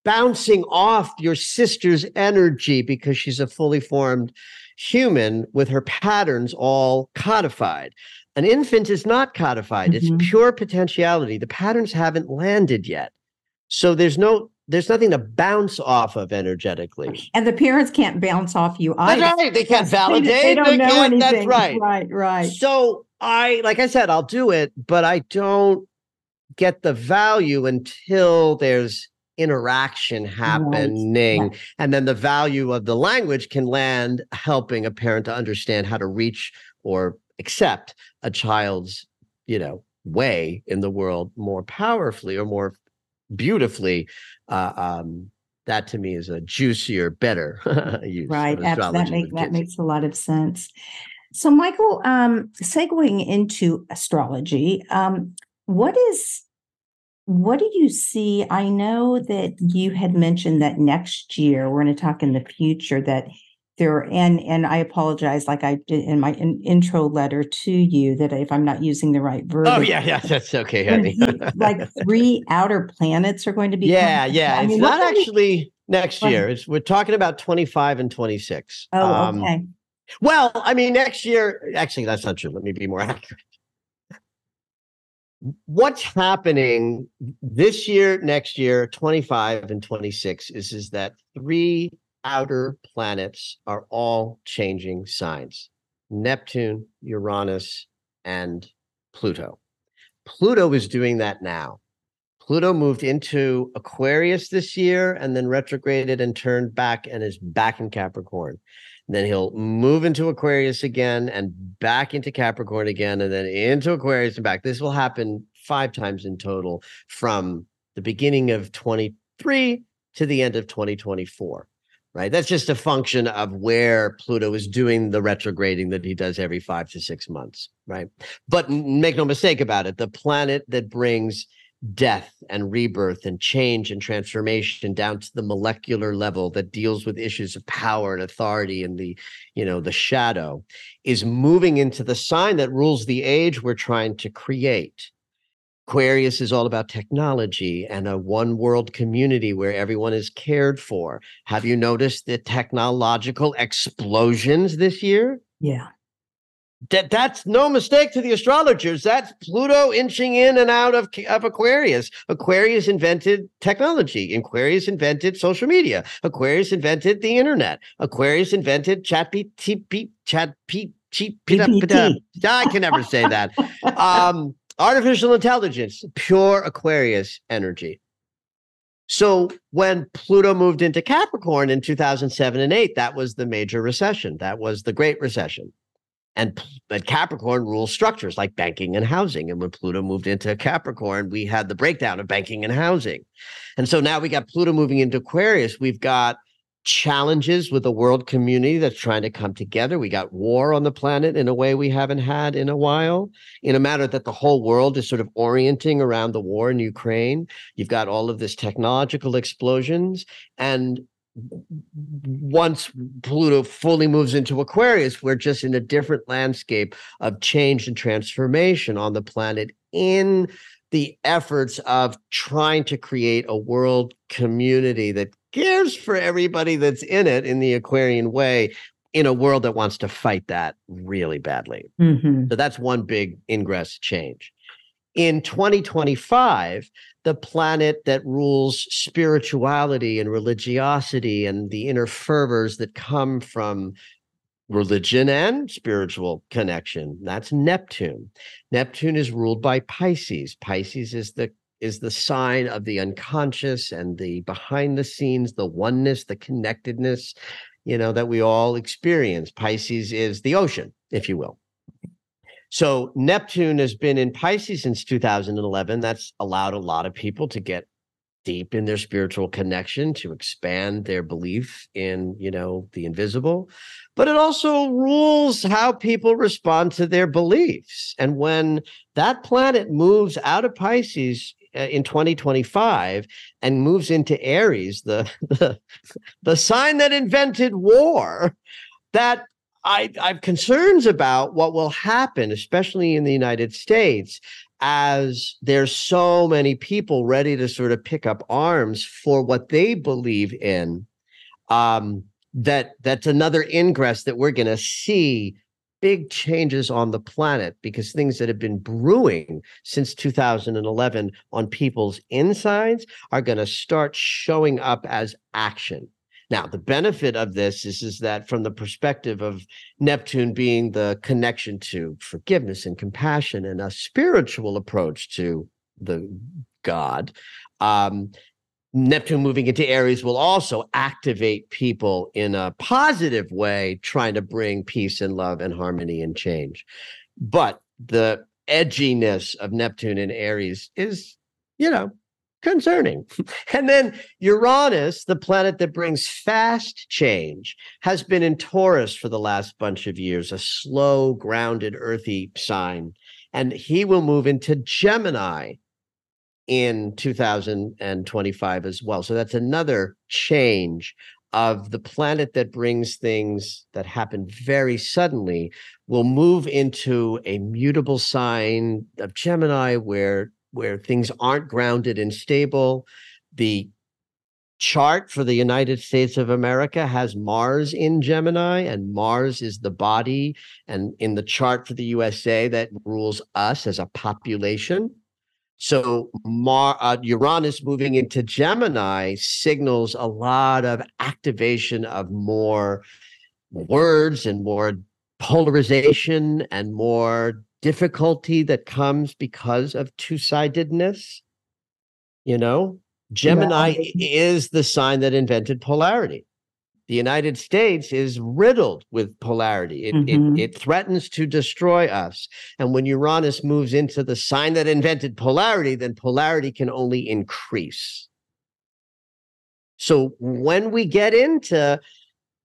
bouncing off your sister's energy because she's a fully formed human with her patterns all codified. An infant is not codified. Mm-hmm. It's pure potentiality. The patterns haven't landed yet. So there's no there's nothing to bounce off of energetically. And the parents can't bounce off you either. That's right. They can't validate. They, they don't they know anything. That's right. Right, right. So I, like I said, I'll do it, but I don't get the value until there's interaction happening. Right. And then the value of the language can land helping a parent to understand how to reach or accept a child's, you know, way in the world more powerfully or more beautifully, uh, um, that to me is a juicier, better use. Right. That, make, that makes a lot of sense. So, Michael, um, segueing into astrology, um, what is what do you see? I know that you had mentioned that next year we're going to talk in the future that there and and I apologize, like I did in my in, intro letter to you, that if I'm not using the right verb. Oh yeah, yeah, that's okay, honey. like three outer planets are going to be. Yeah, yeah. I it's mean, not actually we, next year. It's we're talking about 25 and 26. Oh, um, okay. Well, I mean, next year. Actually, that's not true. Let me be more accurate. What's happening this year, next year, 25 and 26 is is that three outer planets are all changing signs Neptune, Uranus, and Pluto. Pluto is doing that now. Pluto moved into Aquarius this year and then retrograded and turned back and is back in Capricorn. And then he'll move into Aquarius again and back into Capricorn again and then into Aquarius and back. This will happen five times in total from the beginning of 23 to the end of 2024 right? That's just a function of where Pluto is doing the retrograding that he does every five to six months, right? But make no mistake about it, the planet that brings death and rebirth and change and transformation down to the molecular level that deals with issues of power and authority and the you know the shadow is moving into the sign that rules the age we're trying to create Aquarius is all about technology and a one world community where everyone is cared for. Have you noticed the technological explosions this year? Yeah. That, that's no mistake to the astrologers. That's Pluto inching in and out of, of Aquarius. Aquarius invented technology. Aquarius invented social media. Aquarius invented the internet. Aquarius invented chat p chat p I can never say that. Um, artificial intelligence, pure Aquarius energy. So when Pluto moved into Capricorn in 2007 and 8, that was the major recession. That was the Great Recession. And but Capricorn rules structures like banking and housing. And when Pluto moved into Capricorn, we had the breakdown of banking and housing. And so now we got Pluto moving into Aquarius. We've got challenges with the world community that's trying to come together. We got war on the planet in a way we haven't had in a while, in a matter that the whole world is sort of orienting around the war in Ukraine. You've got all of this technological explosions. And once Pluto fully moves into Aquarius, we're just in a different landscape of change and transformation on the planet in the efforts of trying to create a world community that cares for everybody that's in it in the Aquarian way in a world that wants to fight that really badly. Mhm. So that's one big ingress change. In 2025, the planet that rules spirituality and religiosity and the inner fervors that come from religion and spiritual connection, that's Neptune. Neptune is ruled by Pisces. Pisces is the is the sign of the unconscious and the behind the scenes, the oneness, the connectedness, you know, that we all experience. Pisces is the ocean, if you will. So Neptune has been in Pisces since 2011. That's allowed a lot of people to get deep in their spiritual connection, to expand their belief in, you know, the invisible. But it also rules how people respond to their beliefs. And when that planet moves out of Pisces in 2025 and moves into Aries, the, the the sign that invented war, that I, I have concerns about what will happen, especially in the United States, as there's so many people ready to sort of pick up arms for what they believe in. Um, that that's another ingress that we're going to see big changes on the planet because things that have been brewing since 2011 on people's insides are going to start showing up as action. Now, the benefit of this is, is that from the perspective of Neptune being the connection to forgiveness and compassion and a spiritual approach to the God, um, Neptune moving into Aries will also activate people in a positive way, trying to bring peace and love and harmony and change. But the edginess of Neptune in Aries is, you know, concerning. and then Uranus, the planet that brings fast change, has been in Taurus for the last bunch of years, a slow, grounded, earthy sign. And he will move into Gemini in 2025 as well. So that's another change of the planet that brings things that happen very suddenly will move into a mutable sign of Gemini where where things aren't grounded and stable. The chart for the United States of America has Mars in Gemini, and Mars is the body. And in the chart for the USA, that rules us as a population. So Mar- uh, Uranus moving into Gemini signals a lot of activation of more words and more polarization and more difficulty that comes because of two-sidedness. You know, Gemini Yeah. is the sign that invented polarity. The United States is riddled with polarity. It, Mhm. it, it threatens to destroy us. And when Uranus moves into the sign that invented polarity, then polarity can only increase. So when we get into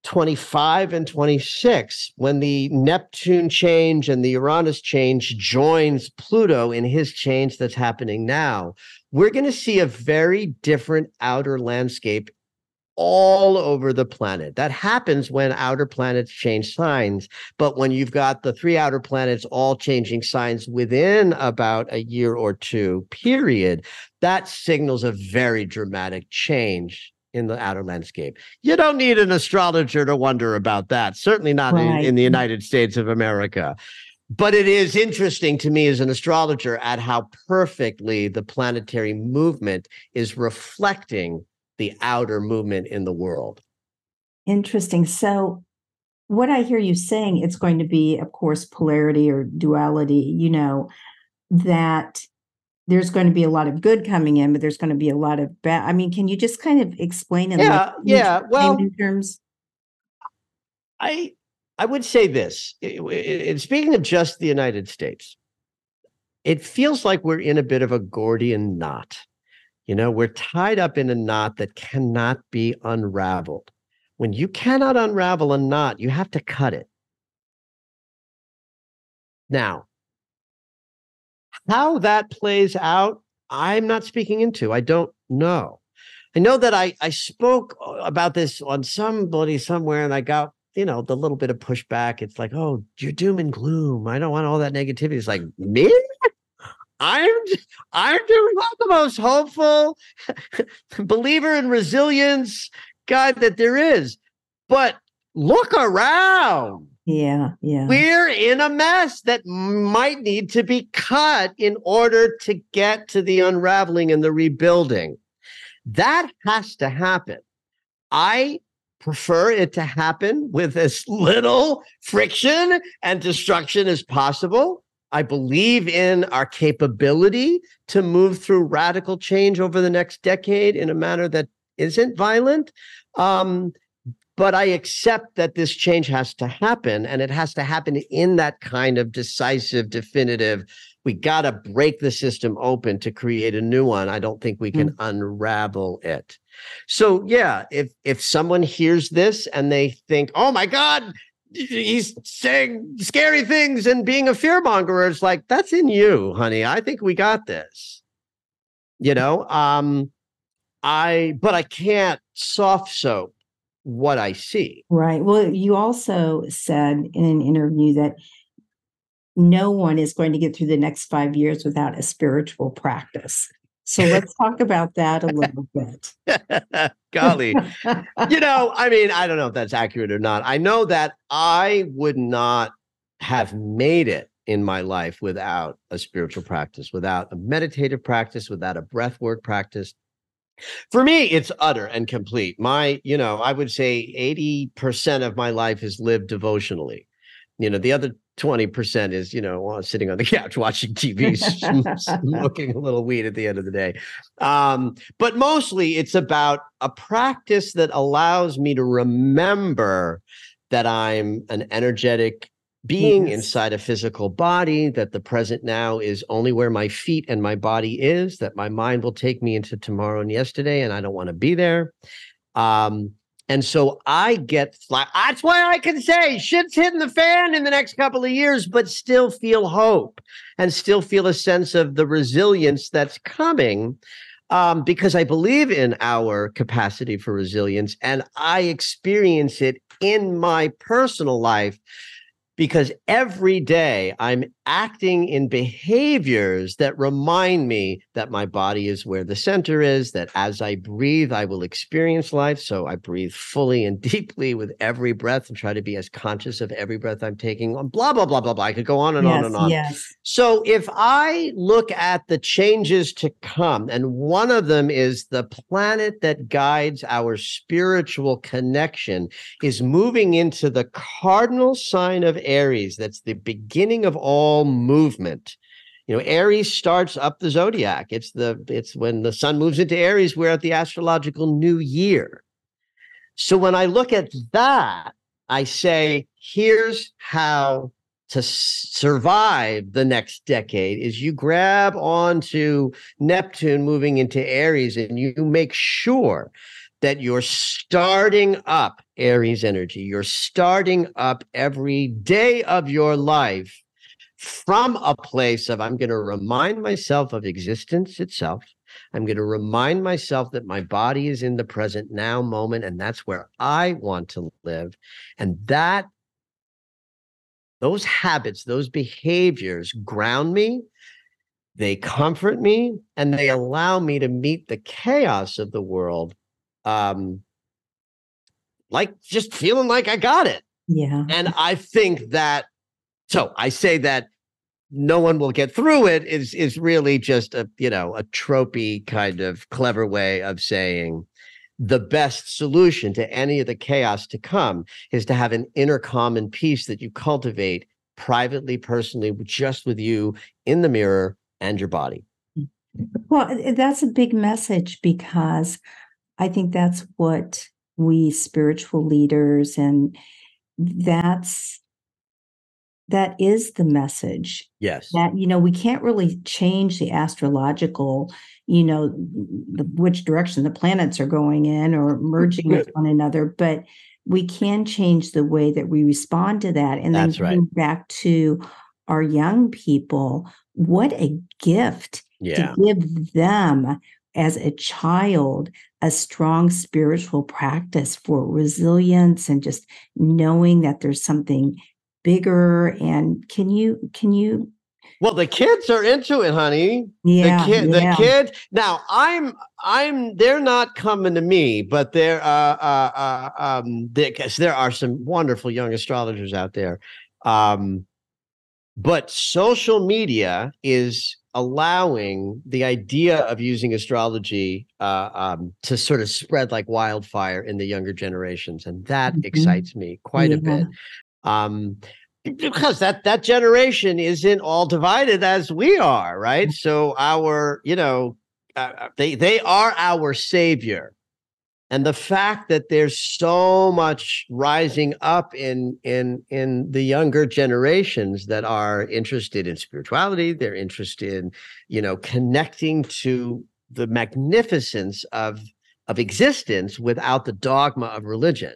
25 and 26, when the Neptune change and the Uranus change joins Pluto in his change that's happening now, we're going to see a very different outer landscape all over the planet. That happens when outer planets change signs. But when you've got the three outer planets all changing signs within about a year or two period, that signals a very dramatic change in the outer landscape. You don't need an astrologer to wonder about that. Certainly not in, in the United States of America. But it is interesting to me as an astrologer at how perfectly the planetary movement is reflecting the outer movement in the world. Interesting. So, what I hear you saying, it's going to be, of course, polarity or duality, you know, that there's going to be a lot of good coming in, but there's going to be a lot of bad. I mean, can you just kind of explain and Yeah, yeah, well- in terms? I I would say this. i- i- i- speaking of just the United States, it feels like we're in a bit of a Gordian knot. You know, we're tied up in a knot that cannot be unraveled. When you cannot unravel a knot, you have to cut it. Now, how that plays out, I'm not speaking into. I don't know. I know that I I spoke uh, about this on somebody somewhere, and I got you know the little bit of pushback. It's like, oh, you're doom and gloom. I don't want all that negativity. It's like me. I'm I'm the most hopeful believer in resilience guy that there is. But look around. Yeah, yeah. We're in a mess that might need to be cut in order to get to the unraveling and the rebuilding. That has to happen. I prefer it to happen with as little friction and destruction as possible. I believe in our capability to move through radical change over the next decade in a manner that isn't violent. Um, but I accept that this change has to happen and it has to happen in that kind of decisive, definitive. We got to break the system open to create a new one. I don't think we can mm. unravel it. So yeah, if if someone hears this and they think, "Oh my god, he's saying scary things and being a fear fearmonger," it's like that's in you, honey. I think we got this. You know, um I but I can't soft soap what I see. Right. Well, you also said in an interview that no one is going to get through the next five years without a spiritual practice. So let's talk about that a little bit. Golly. you know, I mean, I don't know if that's accurate or not. I know that I would not have made it in my life without a spiritual practice, without a meditative practice, without a breath work practice, for me, it's utter and complete. My, you know, I would say 80% of my life is lived devotionally. You know, the other 20% is, you know, sitting on the couch watching TV, smoking a little weed at the end of the day. Um, but mostly it's about a practice that allows me to remember that I'm an energetic being yes. inside a physical body, that the present now is only where my feet and my body is, that my mind will take me into tomorrow and yesterday, and I don't want to be there. Um, and so I get. That's why I can say shit's hitting the fan in the next couple of years, but still feel hope and still feel a sense of the resilience that's coming. Um, because I believe in our capacity for resilience and I experience it in my personal life because every day I'm acting in behaviors that remind me that my body is where the center is, that as I breathe, I will experience life. So I breathe fully and deeply with every breath and try to be as conscious of every breath I'm taking. Blah, blah, blah, blah, blah. I could go on and yes, on and on. Yes. So if I look at the changes to come, and one of them is the planet that guides our spiritual connection is moving into the cardinal sign of Aries. That's the beginning of all movement. You know, Aries starts up the zodiac. It's the it's when the sun moves into Aries, we're at the astrological new year. So when I look at that, I say, here's how to survive the next decade is you grab onto Neptune moving into Aries and you make sure that you're starting up Aries energy. You're starting up every day of your life from a place of I'm going to remind myself of existence itself. I'm going to remind myself that my body is in the present now moment, and that's where I want to live. And that, those habits, those behaviors ground me, they comfort me, and they allow me to meet the chaos of the world. Um, like just feeling like I got it. Yeah. And I think that so I say that no one will get through it is is really just a you know a tropey kind of clever way of saying the best solution to any of the chaos to come is to have an inner calm and peace that you cultivate privately personally just with you in the mirror and your body well that's a big message because i think that's what we spiritual leaders and that's that is the message. Yes. That, you know, we can't really change the astrological, you know, the, which direction the planets are going in or merging with one another, but we can change the way that we respond to that. And That's then right. back to our young people, what a gift yeah. to give them as a child a strong spiritual practice for resilience and just knowing that there's something bigger and can you can you Well, the kids are into it, honey. Yeah, the kid, yeah. the kid. Now, I'm, I'm. They're not coming to me, but there, uh, uh, uh um, because there are some wonderful young astrologers out there. Um, but social media is allowing the idea of using astrology uh, um, to sort of spread like wildfire in the younger generations, and that Mhm. excites me quite a bit. Um, because that that generation isn't all divided as we are, right? So our, you know, uh, they they are our savior and the fact that there's so much rising up in in in the younger generations that are interested in spirituality they're interested in you know connecting to the magnificence of of existence without the dogma of religion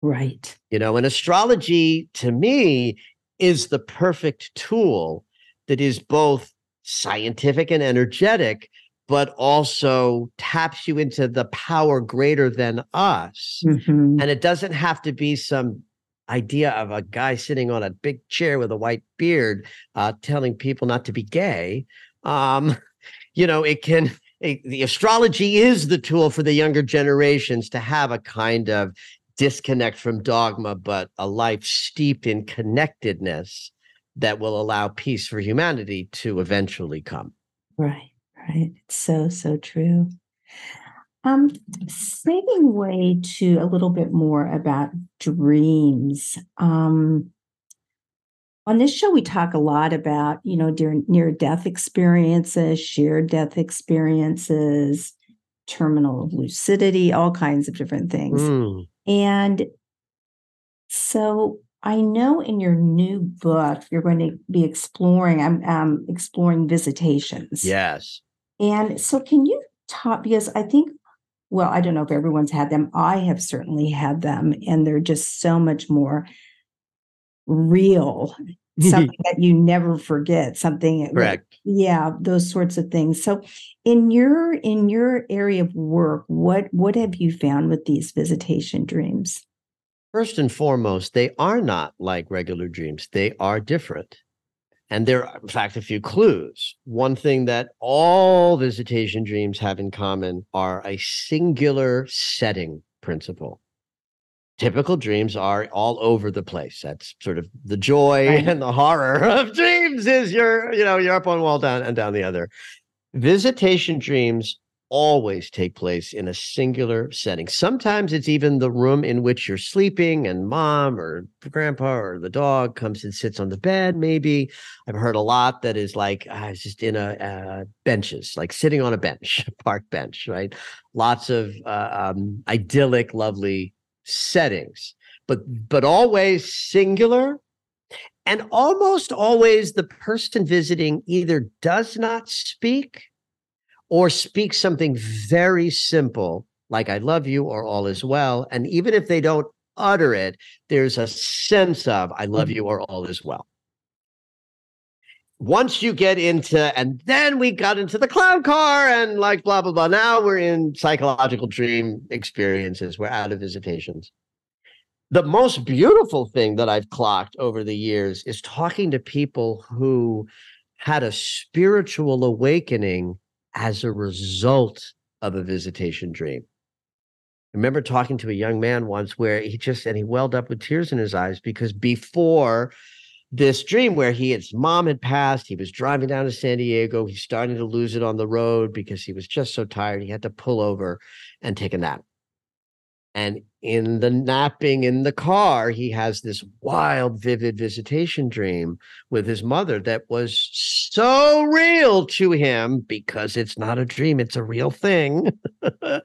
Right. you know and astrology to me is the perfect tool that is both scientific and energetic but also taps you into the power greater than us Mhm. and it doesn't have to be some idea of a guy sitting on a big chair with a white beard uh, telling people not to be gay um, you know it can it, the astrology is the tool for the younger generations to have a kind of disconnect from dogma but a life steeped in connectedness that will allow peace for humanity to eventually come Right. Right. It's so, so true. Um, segueing way to a little bit more about dreams. Um, on this show, we talk a lot about, you know, near, near death experiences, shared death experiences, terminal lucidity, all kinds of different things. Mm, And so I know in your new book, you're going to be exploring, I'm um, exploring visitations. yes And so, can you talk? Because I think, well, I don't know if everyone's had them. I have certainly had them, and they're just so much more real. Something that you never forget. Something, correct yeah, those sorts of things. So, in your in your area of work, what what have you found with these visitation dreams? First and foremost, they are not like regular dreams. They are different. And there are, in fact, a few clues. One thing that all visitation dreams have in common are a singular setting principle. Typical dreams are all over the place. That's sort of the joy Right. and the horror of dreams is you're, you know, you're up one wall down and down the other. Visitation dreams always take place in a singular setting. Sometimes it's even the room in which you're sleeping, and mom or grandpa or the dog comes and sits on the bed. Maybe I've heard a lot that is like uh, it's just in a uh, benches, like sitting on a bench, a park bench, right? Lots of uh, um, idyllic, lovely settings, but but always singular. And almost always the person visiting either does not speak or speak something very simple like I love you or all is well. And even if they don't utter it, there's a sense of I love you mm-hmm. or all is well. Once you get into, and then we got into the clown car and like blah, blah, blah. Now we're in psychological dream experiences. We're out of visitations. The most beautiful thing that I've clocked over the years is talking to people who had a spiritual awakening as a result of a visitation dream. I remember talking to a young man once where he just and he welled up with tears in his eyes because before this dream where he his mom had passed, he was driving down to San Diego, he's starting to lose it on the road because he was just so tired he had to pull over and take a nap. And in the napping in the car, he has this wild, vivid visitation dream with his mother that was so real to him because it's not a dream, it's a real thing. that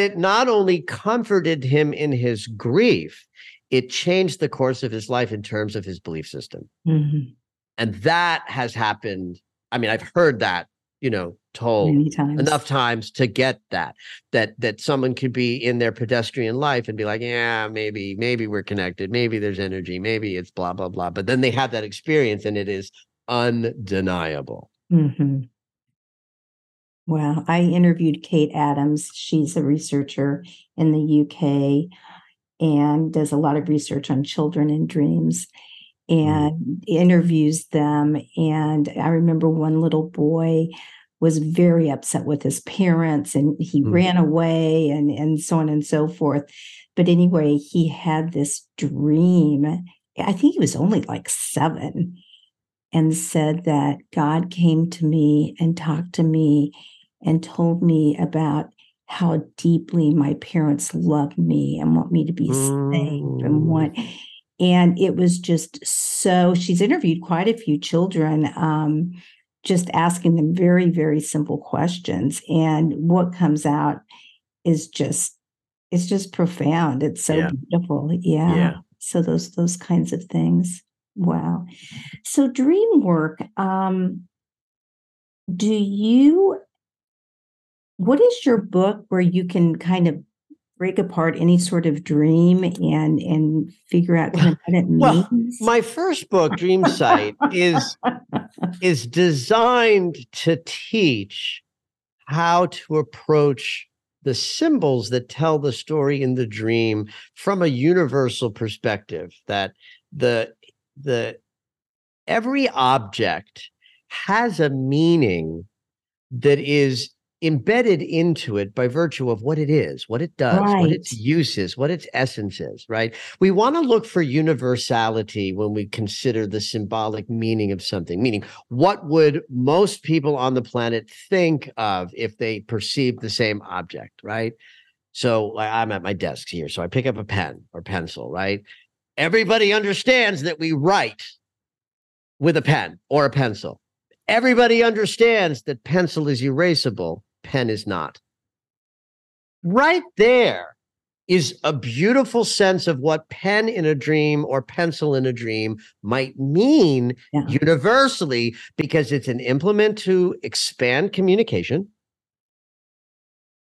it not only comforted him in his grief, it changed the course of his life in terms of his belief system. Mhm. And that has happened. I mean, I've heard that, you know, told times. enough times to get that that that someone could be in their pedestrian life and be like yeah maybe maybe we're connected maybe there's energy maybe it's blah blah blah but then they have that experience and it is undeniable hmm Wow. I interviewed Kate Adams. She's a researcher in the UK and does a lot of research on children and dreams. And mm. interviews them. And I remember one little boy was very upset with his parents and he mm. ran away and, and so on and so forth. But anyway, he had this dream. I think he was only like seven and said that God came to me and talked to me and told me about how deeply my parents love me and want me to be mm. saved and want and it was just so she's interviewed quite a few children um, just asking them very very simple questions. And what comes out is just it's just profound. It's so yeah. beautiful. Yeah. yeah. So those those kinds of things. Wow. So dream work um do you what is your book where you can kind of break apart any sort of dream and and figure out kind of what it means? Well, my first book, Dream Sight, is is designed to teach how to approach the symbols that tell the story in the dream from a universal perspective that the the every object has a meaning that is embedded into it by virtue of what it is, what it does, right. what its use is, what its essence is, right? We want to look for universality when we consider the symbolic meaning of something, meaning what would most people on the planet think of if they perceived the same object, right? So like, I'm at my desk here, so I pick up a pen or pencil, right? Everybody understands that we write with a pen or a pencil. Everybody understands that pencil is erasable pen is not. Right there is a beautiful sense of what pen in a dream or pencil in a dream might mean yeah. universally because it's an implement to expand communication.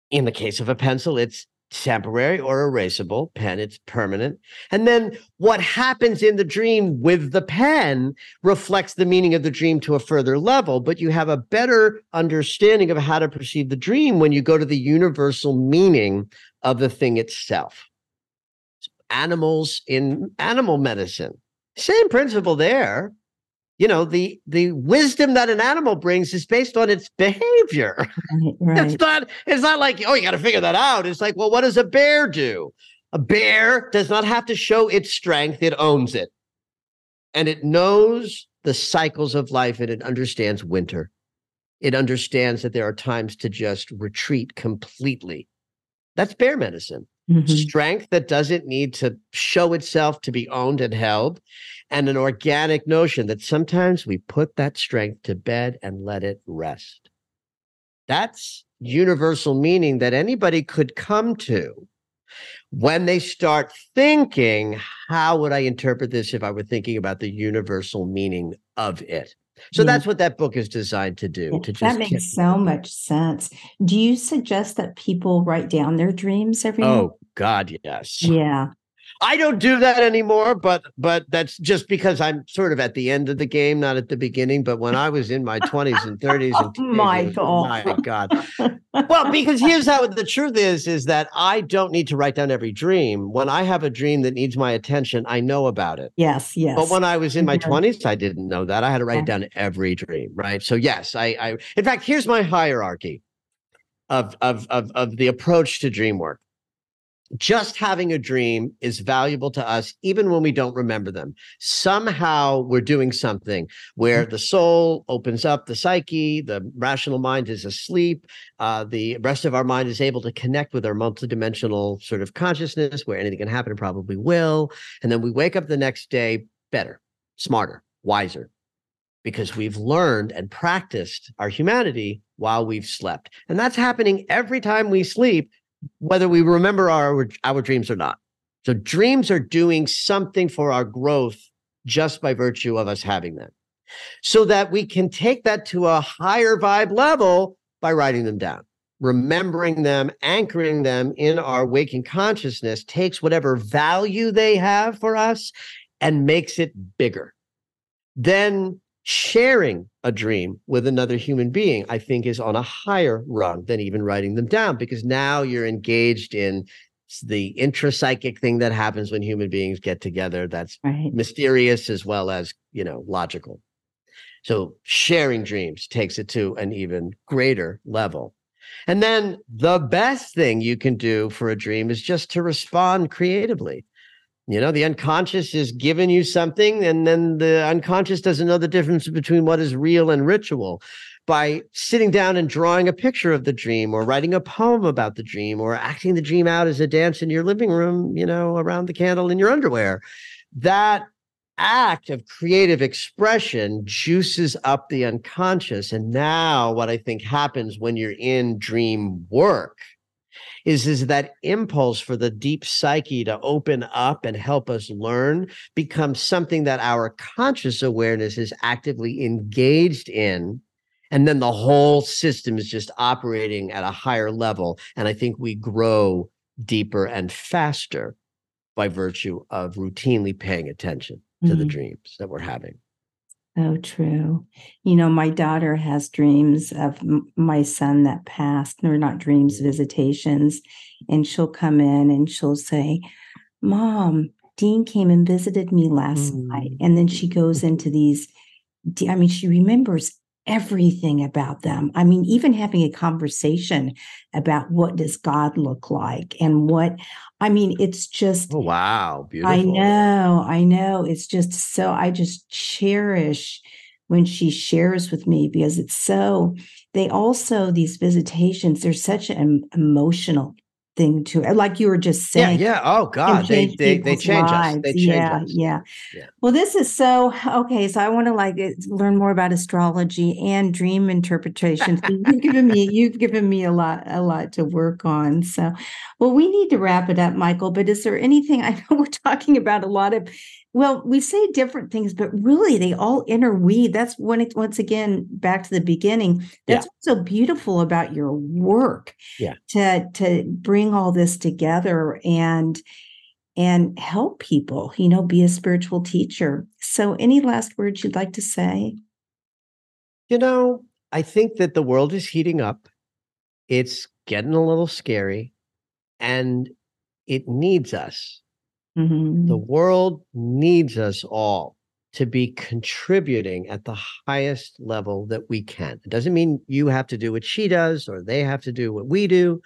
In the case of a pencil, it's temporary or erasable pen it's permanent. And then what happens in the dream with the pen reflects the meaning of the dream to a further level but you have a better understanding of how to perceive the dream when you go to the universal meaning of the thing itself. Animals in animal medicine same principle there you know the the wisdom that an animal brings is based on its behavior. Right, right. it's not it's not like oh you got to figure that out. It's like well what does a bear do? A bear does not have to show its strength it owns it. And it knows the cycles of life and it understands winter. It understands that there are times to just retreat completely. That's bear medicine mm-hmm. strength that doesn't need to show itself to be owned and held and an organic notion that sometimes we put that strength to bed and let it rest. That's universal meaning that anybody could come to when they start thinking, how would I interpret this if I were thinking about the universal meaning of it? So that's what that book is designed to do. To that makes so much sense. Do you suggest that people write down their dreams every? Oh God, yes. Yeah, I don't do that anymore, but but that's just because I'm sort of at the end of the game, not at the beginning. But when I was in my 20s and 30s and oh my god, oh my god. well, because here's how the truth is: is that I don't need to write down every dream. When I have a dream that needs my attention, I know about it. Yes, yes. But when I was in my mm-hmm. 20s, I didn't know that. I had to write yeah. down every dream, right? So yes, I, I. In fact, here's my hierarchy of of of of the approach to dream work just having a dream is valuable to us even when we don't remember them. Somehow we're doing something where mm-hmm. the soul opens up the psyche the rational mind is asleep uh, the rest of our mind is able to connect with our multidimensional sort of consciousness where anything can happen and probably will. And then we wake up the next day better smarter wiser because we've learned and practiced our humanity while we've slept. And that's happening every time we sleep whether we remember our our dreams or not. So dreams are doing something for our growth just by virtue of us having them. So that we can take that to a higher vibe level by writing them down. Remembering them, anchoring them in our waking consciousness takes whatever value they have for us and makes it bigger. Then sharing a dream with another human being, I think is on a higher rung than even writing them down because now you're engaged in the intrapsychic thing that happens when human beings get together. That's Right. mysterious as well as, you know, logical. So sharing dreams takes it to an even greater level. And then the best thing you can do for a dream is just to respond creatively. You know, the unconscious is giving you something, and then the unconscious doesn't know the difference between what is real and ritual. By sitting down and drawing a picture of the dream, or writing a poem about the dream, or acting the dream out as a dance in your living room, you know, around the candle in your underwear, that act of creative expression juices up the unconscious. And now, what I think happens when you're in dream work is, is that impulse for the deep psyche to open up and help us learn becomes something that our conscious awareness is actively engaged in. And then the whole system is just operating at a higher level. And I think we grow deeper and faster by virtue of routinely paying attention to the Mhm. dreams that we're having. So true. You know, my daughter has dreams of m- my son that passed. They're not dreams, visitations. And she'll come in and she'll say, Mom, Dean came and visited me last night. Mm. And then she goes into these, I mean, she remembers everything about them. I mean, even having a conversation about what does God look like and what, I mean, it's just Oh, wow. Beautiful. I know, I know. It's just so, I just cherish when she shares with me because it's so, they also, these visitations, there's such an emotional thing to it. Like you were just saying. yeah. yeah. Oh God, they they they change us. They change yeah, us. Yeah, Yeah. Well, this is so okay. So I want to like eh, learn more about astrology and dream interpretation. So you've given me you've given me a lot a lot to work on. So, well, we need to wrap it up, Michael. But is there anything? I know we're talking about a lot of. Well, we say different things, but really they all interweave. That's when it once again back to the beginning. Yeah. That's what's so beautiful about your work. Yeah. To to bring all this together and and help people, you know, be a spiritual teacher. So, any last words you'd like to say? You know, I think that the world is heating up. It's getting a little scary, and it needs us. Mhm. The world needs us all to be contributing at the highest level that we can. It doesn't mean you have to do what she does or they have to do what we do,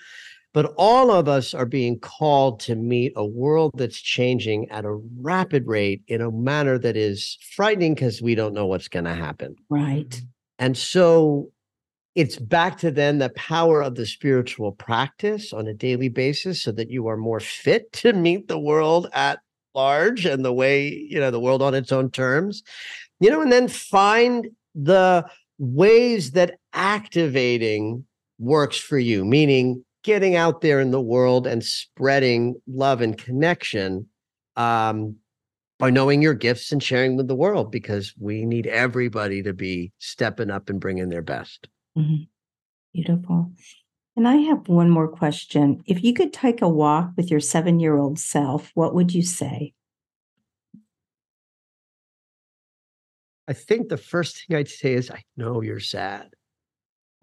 but all of us are being called to meet a world that's changing at a rapid rate in a manner that is frightening because we don't know what's going to happen. Right. And so it's back to then the power of the spiritual practice on a daily basis so that you are more fit to meet the world at large and the way, you know, the world on its own terms. You know, and then find the ways that activating works for you, meaning getting out there in the world and spreading love and connection um, by knowing your gifts and sharing with the world because we need everybody to be stepping up and bringing their best. Mhm. Beautiful. And I have one more question. If you could take a walk with your seven year old self, what would you say? I think the first thing I'd say is, I know you're sad.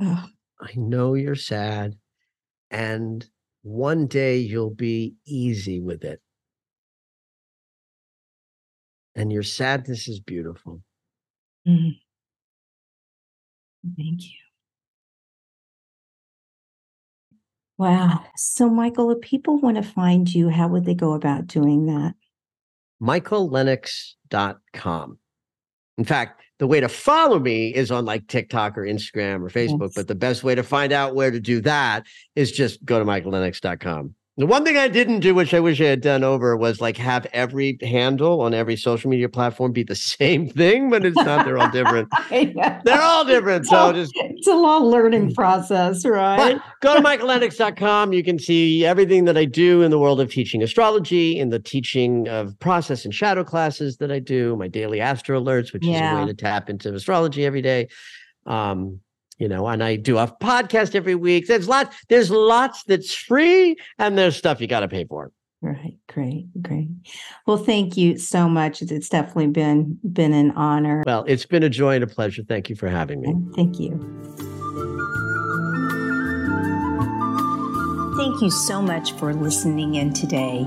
Oh, I know you're sad. And one day you'll be easy with it. And your sadness is beautiful. mhm. Thank you. Wow. So, Michael, if people want to find you, how would they go about doing that? michaellennox.com. In fact, the way to follow me is on like TikTok or Instagram or Facebook, Yes. but the best way to find out where to do that is just go to michaellennox.com. The one thing I didn't do, which I wish I had done over, was like have every handle on every social media platform be the same thing, but it's not. They're all different. They're all different. So just it's a long learning process, right? but go to michaellennox.com. You can see everything that I do in the world of teaching astrology, in the teaching of process and shadow classes that I do, my daily astro alerts, which is a way to tap into astrology every day. Um, you know, and I do a podcast every week. There's lots, there's lots that's free, and there's stuff you got to pay for. Right. Great. Great. Well, thank you so much. It's- definitely been been an honor. Well, it's been a joy and a pleasure. Thank you for having me. Thank you. Thank you so much for listening in today.